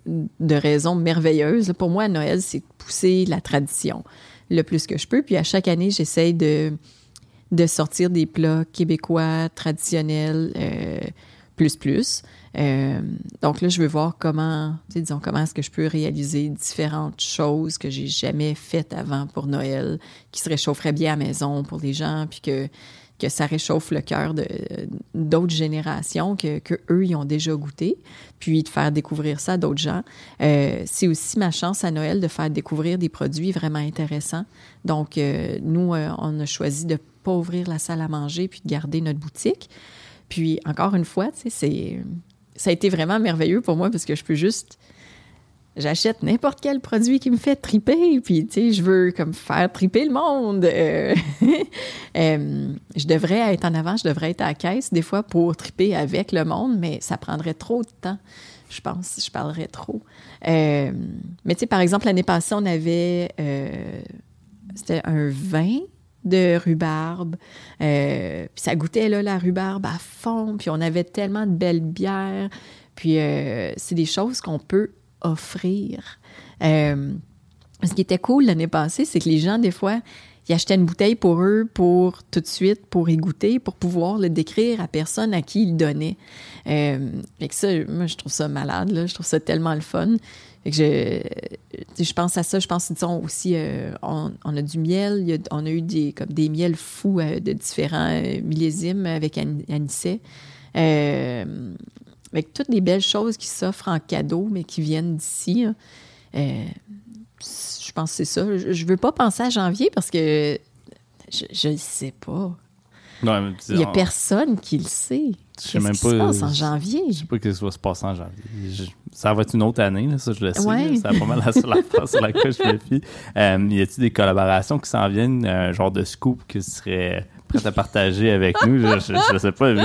de raisons merveilleuses. Pour moi, Noël, c'est de pousser la tradition le plus que je peux. Puis à chaque année, j'essaye de, de sortir des plats québécois traditionnels euh, plus plus. Euh, donc là, je veux voir comment, disons, comment est-ce que je peux réaliser différentes choses que j'ai jamais faites avant pour Noël, qui se réchaufferaient bien à la maison pour les gens, puis que, que ça réchauffe le cœur d'autres générations que, que eux ils ont déjà goûté, puis de faire découvrir ça à d'autres gens. Euh, c'est aussi ma chance à Noël de faire découvrir des produits vraiment intéressants. Donc euh, nous, on a choisi de pas ouvrir la salle à manger puis de garder notre boutique. Puis encore une fois, c'est ça a été vraiment merveilleux pour moi parce que je peux juste j'achète n'importe quel produit qui me fait triper puis tu sais je veux comme faire triper le monde Euh, euh, je devrais être en avant je devrais être à la caisse des fois pour triper avec le monde mais ça prendrait trop de temps je pense je parlerais trop. Euh, mais tu sais par exemple l'année passée on avait c'était un vin de rhubarbe. Euh, ça goûtait là, la rhubarbe à fond. Puis on avait tellement de belles bières. Puis euh, c'est des choses qu'on peut offrir. Euh, ce qui était cool l'année passée, c'est que les gens, des fois, ils achetaient une bouteille pour eux, pour tout de suite, pour y goûter, pour pouvoir le décrire à personne à qui ils donnaient. Euh, fait que ça, moi, je trouve ça malade. Je trouve ça tellement le fun. Je, pense à ça. Je pense, disons, aussi, euh, on, a du miel. on a eu des, comme des miels fous euh, de différents euh, millésimes avec An- avec toutes les belles choses qui s'offrent en cadeau, mais qui viennent d'ici. Euh, je pense que c'est ça. Je, je veux pas penser à janvier parce que je ne sais pas. Non, Il y a on- personne qui le sait. Je sais même qui pas, se passe en janvier? Je sais pas ce qui va se passer en janvier. Je- ça va être une autre année, là, ça je le sais. Ouais. C'est pas mal la seule affaire sur laquelle je me fie. Euh, y a-t-il des collaborations qui s'en viennent, un genre de scoop que tu serais prête à partager avec nous? Je, je, je sais pas. Vu,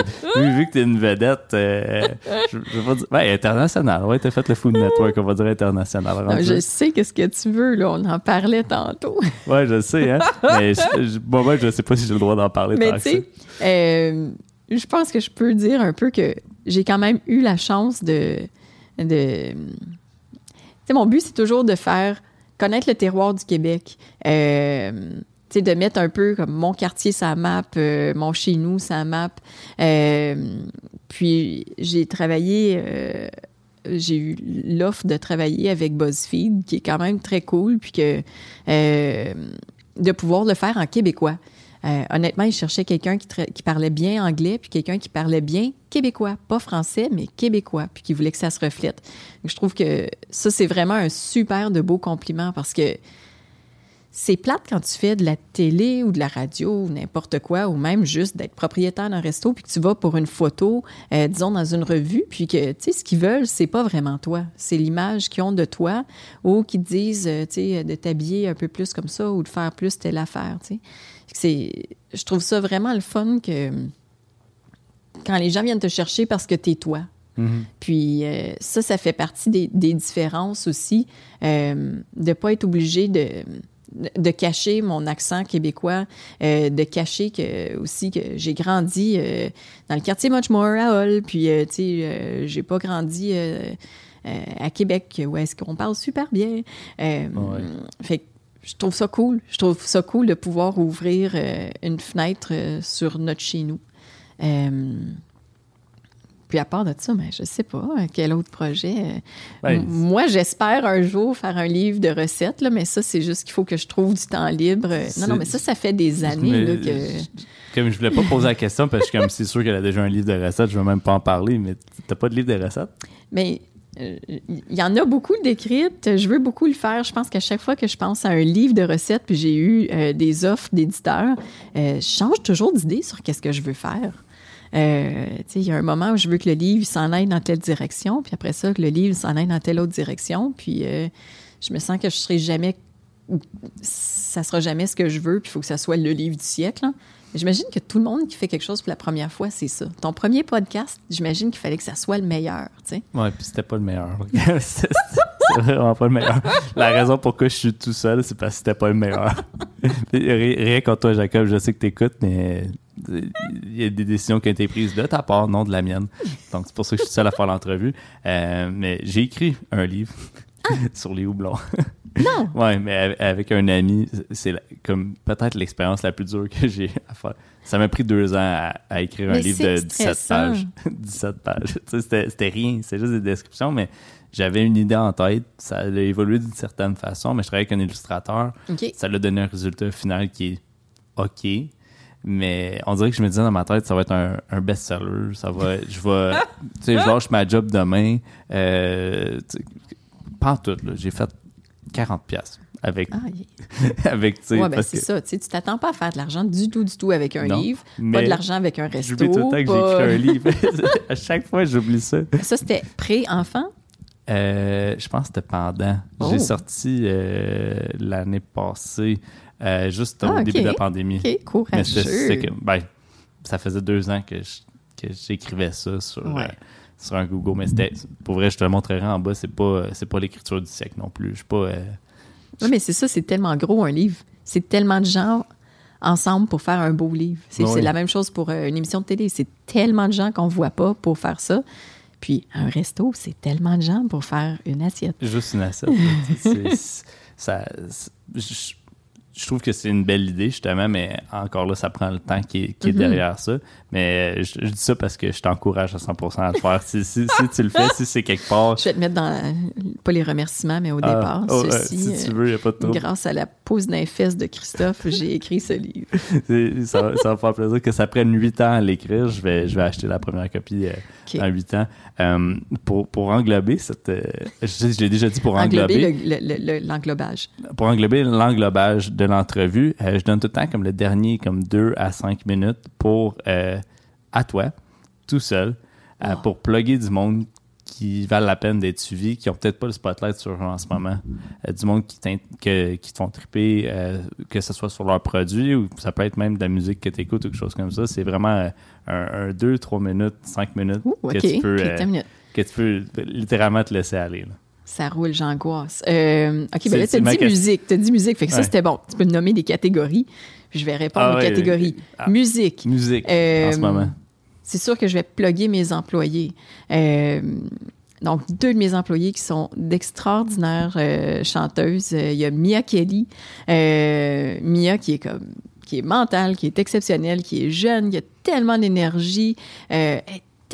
que t'es une vedette, euh, je, je vais pas dire. Ouais, international. Ouais, t'as fait le Food Network, on va dire international. Non, je sais qu'est-ce que tu veux, là. On en parlait tantôt. Ouais, je sais, hein. Mais je, je, moi, moi, je sais pas si j'ai le droit d'en parler Mais tant tu que sais, euh, je pense que je peux dire un peu que j'ai quand même eu la chance de. de tu sais, mon but, c'est toujours de faire connaître le terroir du Québec. Euh, de mettre un peu comme mon quartier sa map, euh, mon chez nous sa map. Euh, puis j'ai travaillé, euh, j'ai eu l'offre de travailler avec BuzzFeed, qui est quand même très cool, puis que de pouvoir le faire en québécois. Honnêtement, ils cherchaient quelqu'un qui, parlait bien anglais, puis quelqu'un qui parlait bien québécois, pas français, mais québécois, puis qui voulait que ça se reflète. Je trouve que ça, c'est vraiment un super de beau compliment parce que c'est plate quand tu fais de la télé ou de la radio ou n'importe quoi, ou même juste d'être propriétaire d'un resto, puis que tu vas pour une photo, euh, disons, dans une revue, puis que, tu sais, ce qu'ils veulent, c'est pas vraiment toi. C'est l'image qu'ils ont de toi, ou qu'ils te disent, euh, tu sais, de t'habiller un peu plus comme ça, ou de faire plus telle affaire, tu sais. C'est, je trouve ça vraiment le fun que quand les gens viennent te chercher parce que t'es toi. Puis euh, ça, ça fait partie des, des différences aussi, de pas être obligé de, de cacher mon accent québécois, euh, de cacher que aussi que j'ai grandi euh, dans le quartier Muchmore à Hull, puis euh, tu sais, j'ai pas grandi à Québec où est-ce qu'on parle super bien. Ouais. Fait que je trouve ça cool. Je trouve ça cool de pouvoir ouvrir une fenêtre sur notre chez nous. Puis à part de ça, ben, je sais pas, euh, quel autre projet. euh, Ben, Moi, j'espère un jour faire un livre de recettes, là, mais ça, c'est juste qu'il faut que je trouve du temps libre. Euh, Non, non, mais ça, ça fait des années Mais, là, que. Comme je voulais pas poser la question parce que comme c'est sûr qu'elle a déjà un livre de recettes, je veux même pas en parler, mais t'as pas de livre de recettes? Mais euh, il y en a beaucoup d'écrites. Je veux beaucoup le faire. Je pense qu'à chaque fois que je pense à un livre de recettes, puis j'ai eu euh, des offres d'éditeurs, euh, je change toujours d'idée sur qu'est-ce que je veux faire. Euh, il y a un moment où je veux que le livre s'en aille dans telle direction, puis après ça, que le livre s'en aille dans telle autre direction. Puis euh, je me sens que je serai jamais, ça sera jamais ce que je veux, puis il faut que ça soit le livre du siècle. hein. J'imagine que tout le monde qui fait quelque chose pour la première fois, c'est ça. Ton premier podcast, j'imagine qu'il fallait que ça soit le meilleur, tu sais. Ouais, puis c'était pas le meilleur. c'est vraiment pas le meilleur. La raison pourquoi je suis tout seul, c'est parce que c'était pas le meilleur. Ri- Rien contre toi, Jacob, je sais que t'écoutes, mais il y a des décisions qui ont été prises de ta part, non de la mienne. Donc c'est pour ça que je suis seul à faire l'entrevue. Euh, mais j'ai écrit un livre sur les houblons. Non! Ouais, mais av- avec un ami, c'est comme peut-être l'expérience la plus dure que j'ai à faire. Ça m'a pris deux ans à, à écrire un livre de 17 stressant. pages. 17 pages. C'était rien, c'est juste des descriptions, mais j'avais une idée en tête. Ça a évolué d'une certaine façon, mais je travaillais avec un illustrateur. OK. Ça l'a donné un résultat final qui est OK. Mais on dirait que je me disais dans ma tête, ça va être un, un best-seller. Ça va, je vais, tu sais, je lâche ma job demain. Euh, pas en tout. J'ai fait 40 pièces avec, Ah, avec, tu sais, ouais, ben c'est que- ça. Tu t'attends pas à faire de l'argent du tout, du tout avec un Non, livre. Pas de l'argent avec un resto. J'oublie tout le temps que pas- j'ai écrit un livre. à chaque fois, j'oublie ça. Ça, c'était pré-enfant? Euh, je pense que c'était pendant. Oh. J'ai sorti euh, l'année passée, euh, juste au Ah, début de la pandémie. OK, Mais courageux. c'est que, ben, ça faisait deux ans que je- que j'écrivais ça sur, Ouais. euh, sur un Google. Mais c'était, pour vrai, je te le montrerai en bas, c'est pas, c'est pas l'écriture du siècle non plus. Je suis pas. euh, Oui, mais c'est ça, c'est tellement gros un livre. C'est tellement de gens ensemble pour faire un beau livre. C'est Oui. c'est la même chose pour euh, une émission de télé. C'est tellement de gens qu'on voit pas pour faire ça. Puis un resto, c'est tellement de gens pour faire une assiette. juste une assiette. C'est- c'est- ça, je, je trouve que c'est une belle idée, justement, mais encore là, ça prend le temps qui est, qui est Mhm. derrière ça. Mais euh, je, je dis ça parce que je t'encourage à 100% à le faire. Si, si, si tu le fais, si c'est quelque part. Je vais te mettre dans, pas les remerciements, mais au Ah, départ, oh, ceci, si tu veux, il n'y a pas de trouble. grâce à la pose d'un fesse de Christophe, j'ai écrit ce livre. Ça, va- ça va me faire plaisir que ça prenne 8 ans à l'écrire. Je vais, je vais acheter la première copie euh, en 8 ans. Euh, pour, pour englober cette. euh, je, je l'ai déjà dit pour englober. Englober le- le- le- le- l'englobage. pour englober l'englobage de l'entrevue, euh, je donne tout le temps comme le dernier, comme 2 à 5 minutes pour, euh, à toi, tout seul, Oh. pour plugger du monde qui valent la peine d'être suivi, qui ont peut-être pas le spotlight sur eux en ce moment. Euh, du monde qui, que- qui te font triper, euh, que ce soit sur leurs produits ou ça peut être même de la musique que tu écoutes ou quelque chose comme ça. C'est vraiment euh, un 2, 3 minutes, 5 minutes Ouh, que, tu peux, euh, que tu peux littéralement te laisser aller. là. Ça roule, j'angoisse. Euh, OK, ben là, tu ma dit musique. Tu dit musique. Fait que ça, c'était bon. Tu peux nommer des catégories. Puis je vais répondre Ah aux catégories. ah. Musique. Musique Euh, en ce moment. C'est sûr que je vais plugger mes employés. Euh, donc, deux de mes employés qui sont d'extraordinaires euh, chanteuses. Euh, Il y a Mia Kelly. Mia qui est comme qui est mentale, qui est exceptionnelle, qui est jeune, qui a tellement d'énergie,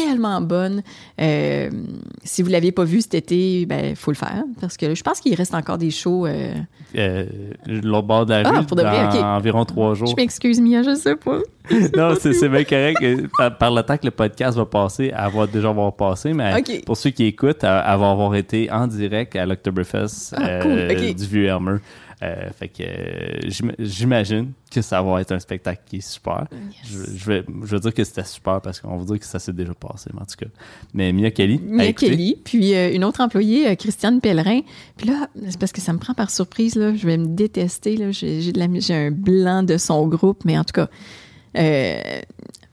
tellement bonne. Euh, si vous l'aviez pas vu cet été, ben faut le faire parce que je pense qu'il reste encore des shows. euh, Euh, l'autre bord de la Ah, rue pour de vrai, dans environ trois jours. Je m'excuse Mia, je sais pas. non, c'est bien correct. Euh, Par, par le temps que le podcast va passer, elle va déjà avoir passé, mais pour ceux qui écoutent, elle, elle va avoir été en direct à l'Octoberfest Ah, euh, cool, ok. du Vieux-Hermeux. Euh, fait que euh, j'im- j'imagine que ça va être un spectacle qui est super. Je, je vais, je vais dire que c'était super parce qu'on va dire que ça s'est déjà passé, mais en tout cas. Mais Mia Kelly, Mia. Kelly, puis euh, une autre employée, Christiane Pellerin. Puis là, c'est parce que ça me prend par surprise, là. Je vais me détester. J'ai un blanc de son groupe, mais en tout cas, euh,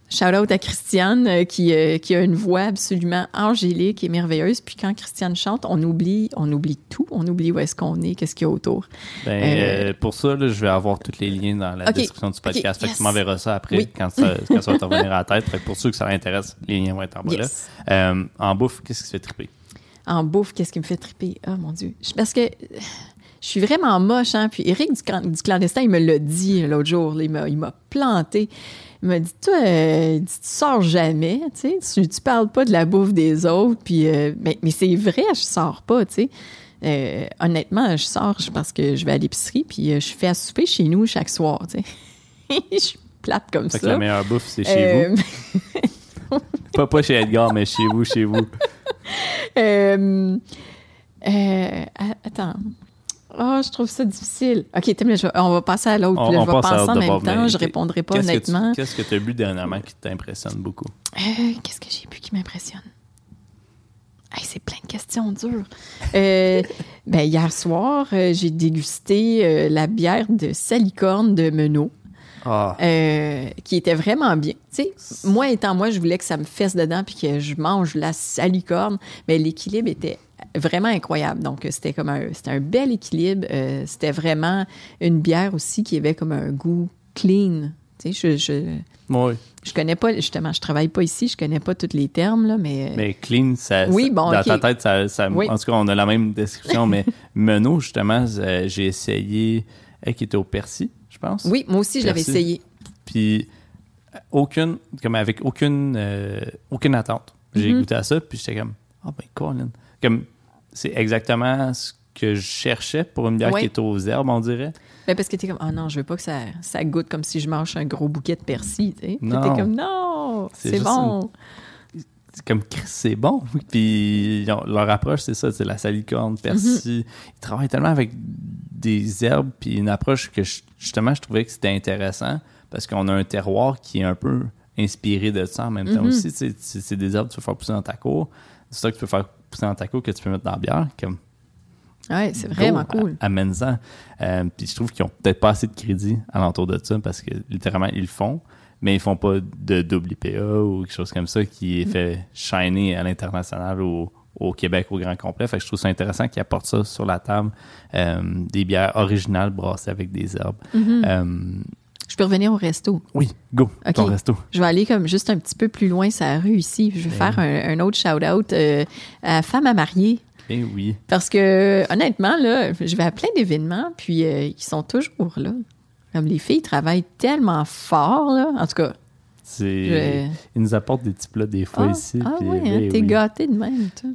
shout out à Christiane, euh, qui, euh, qui a une voix absolument angélique et merveilleuse. Puis quand Christiane chante, on oublie, on oublie tout. On oublie où est-ce qu'on est, qu'est-ce qu'il y a autour. Ben, Euh, euh, pour ça, là, je vais avoir tous les liens dans la description du podcast. ok, fait que tu m'enverras ça après Oui. quand, ça, quand ça va te revenir à la tête. Fait que pour ceux que ça intéresse, les liens vont être en bas Yes. là. En bouffe, qu'est-ce qui se fait triper? En bouffe, qu'est-ce qui me fait triper? Oh mon Dieu. Parce que je suis vraiment moche, hein. Puis Eric du, du clandestin, il me l'a dit l'autre jour. là. il m'a, planté. Il m'a dit, toi, euh, tu sors jamais, tu sais. Tu, tu parles pas de la bouffe des autres. Puis, euh, mais, mais c'est vrai, je sors pas, tu sais. Euh, honnêtement, je sors parce que je vais à l'épicerie, puis euh, je fais à souper chez nous chaque soir, tu sais. je suis plate comme que ça. la meilleure bouffe, c'est chez vous. Pas, pas chez Edgar, mais chez vous, chez vous. Euh, Oh, je trouve ça difficile. OK, je on va passer à l'autre. On- Je vais penser en même temps. Je répondrai pas qu'est-ce que tu- honnêtement. Qu'est-ce que tu as bu dernièrement qui t'impressionne beaucoup? Euh, Qu'est-ce que j'ai bu qui m'impressionne? Hey, c'est plein de questions dures. Euh, ben, hier soir, euh, j'ai dégusté la bière de salicorne de Menot. Ah, euh, qui était vraiment bien. Moi étant moi, je voulais que ça me fesse dedans puis que je mange la salicorne, mais l'équilibre était vraiment incroyable. Donc euh, c'était comme un c'était un bel équilibre. Euh, c'était vraiment une bière aussi qui avait comme un goût clean. Tu sais, je, je oui. je connais pas justement, je travaille pas ici, je connais pas tous les termes là, mais, Mais clean, ça, Oui, bon, dans ta tête, ça, ça- Oui. en tout cas, on a la même description, mais Menot, justement, euh, j'ai essayé, elle qui était au persil, je pense. oui, moi aussi je l'avais essayé. Puis, aucune, comme avec aucune, euh, aucune attente. J'ai Mhm. goûté à ça, puis j'étais comme, ah ben, Colin. Comme, c'est exactement ce que je cherchais pour une bière Ouais. qui est aux herbes, on dirait. Ben, parce que t'es comme, oh non, je veux pas que ça, ça goûte comme si je mange un gros bouquet de persil. tu sais. Non. T'es comme, non, C'est bon. c'est comme c'est bon. Puis ont- leur approche, c'est ça, c'est la salicorne, persil. Ils travaillent tellement avec des herbes, puis une approche que je- justement je trouvais que c'était intéressant parce qu'on a un terroir qui est un peu inspiré de ça en même temps aussi. sais, C'est c'est des herbes que tu peux faire pousser dans ta cour. C'est ça que tu peux faire pousser dans ta cour que tu peux mettre dans la bière. Comme, Ouais, c'est vraiment cool. Amène-en. Euh, puis je trouve qu'ils ont peut-être pas assez de crédit alentour de ça parce que littéralement ils le font, mais ils font pas de double IPA ou quelque chose comme ça qui est fait shiner à l'international ou au Québec au grand complet. Fait que je trouve ça intéressant qu'ils apportent ça sur la table, euh, des bières originales brassées avec des herbes. Mm-hmm. Euh, Je peux revenir au resto. oui, go, Ok. ton resto. Je vais aller comme juste un petit peu plus loin sur la rue ici. Je vais faire un, un autre shout-out euh, à Femmes à marier. Eh oui. Parce que, honnêtement, là, je vais à plein d'événements, puis euh, ils sont toujours là. Comme les filles travaillent tellement fort, là. En tout cas, C'est... Je- Ils nous apportent des petits plats des fois ah, ici. ah puis, ouais, eh hein, t'es oui. gâté de même, toi.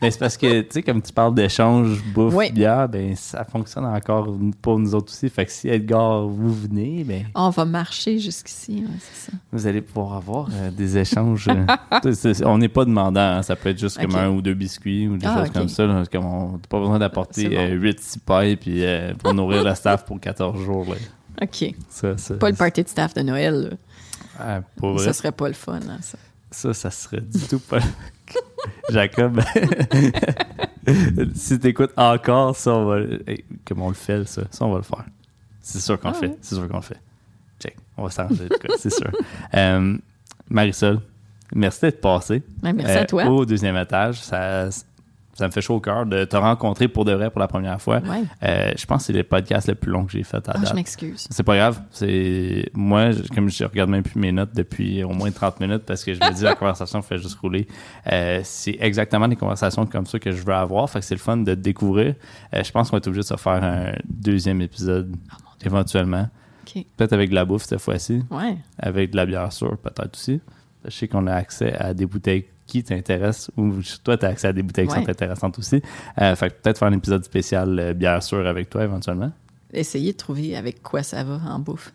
Mais c'est parce que, tu sais, comme tu parles d'échange bouffe, Oui. bière, ben ça fonctionne encore pour nous autres aussi. Fait que si Edgar, vous venez, ben On va marcher jusqu'ici, c'est ça. vous allez pouvoir avoir euh, des échanges. euh, on n'est pas demandant, hein, ça peut être juste comme un ou deux biscuits ou des Ah, choses comme ça. là. Comme on n'a pas besoin d'apporter C'est bon. euh, 8 six pailles puis, euh, pour nourrir le staff pour 14 jours. là. OK. Ça, ça, Pas le party de staff de Noël, là. Ah, pour vrai, Ça serait pas le fun, hein, ça. Ça, ça serait du tout pas. Jacob, si t'écoutes encore, ça, on va. hey, Comme on le fait, ça, ça, on va le faire. C'est sûr qu'on Ah le fait. ouais? C'est sûr qu'on le fait. Check. On va s'arranger, c'est sûr. Euh, Marisol, merci d'être passée. Ouais, merci à Euh, toi. Au deuxième étage, ça, ça me fait chaud au cœur de te rencontrer pour de vrai pour la première fois. Ouais. Euh, je pense que c'est le podcast le plus long que j'ai fait à Ah, date. je m'excuse. C'est pas grave. C'est moi, je- comme je regarde même plus mes notes depuis au moins 30 minutes parce que je me dis la conversation fait juste rouler. Euh, c'est exactement des conversations comme ça que je veux avoir. Fait que c'est le fun de te découvrir. Euh, je pense qu'on va être obligé de se faire un deuxième épisode éventuellement. OK. Peut-être avec de la bouffe cette fois-ci, Ouais. avec de la bière sûre peut-être aussi. Je sais qu'on a accès à des bouteilles qui t'intéressent ou toi tu as accès à des bouteilles qui Ouais. sont intéressantes aussi. Euh, fait peut-être faire un épisode spécial euh, bière sûre avec toi éventuellement. Essayez de trouver avec quoi ça va en bouffe.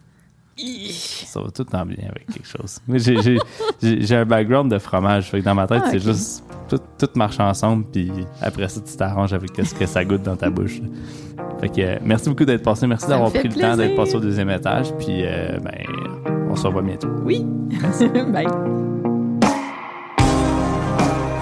Ça va tout en bien avec quelque chose. J'ai- un background de fromage. Fait que dans ma tête, Ah, c'est juste. Tout, tout marche ensemble. Puis après ça, tu t'arranges avec ce que ça goûte dans ta bouche. Fait que euh, merci beaucoup d'être passé. Merci d'avoir pris le temps d'être passé au deuxième étage. Puis euh, ben, on se revoit bientôt. Oui. Bye.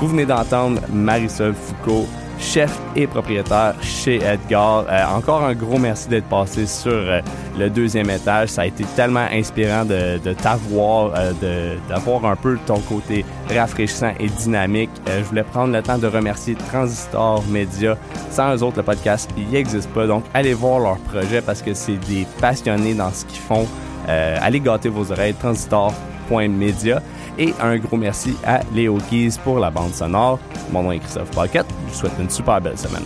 Vous venez d'entendre Marisol Foucault, chef et propriétaire chez Edgar. Euh, encore un gros merci d'être passé sur euh, le deuxième étage. Ça a été tellement inspirant de, t'avoir, euh, d'avoir un peu ton côté rafraîchissant et dynamique. Je voulais prendre le temps de remercier Transistor Media. Sans eux autres, le podcast n'existe pas. Donc, allez voir leur projet parce que c'est des passionnés dans ce qu'ils font. Allez gâter vos oreilles, transistor.media. Et un gros merci à Léo Keys pour la bande sonore. Mon nom est Christophe Paquette. Je vous souhaite une super belle semaine.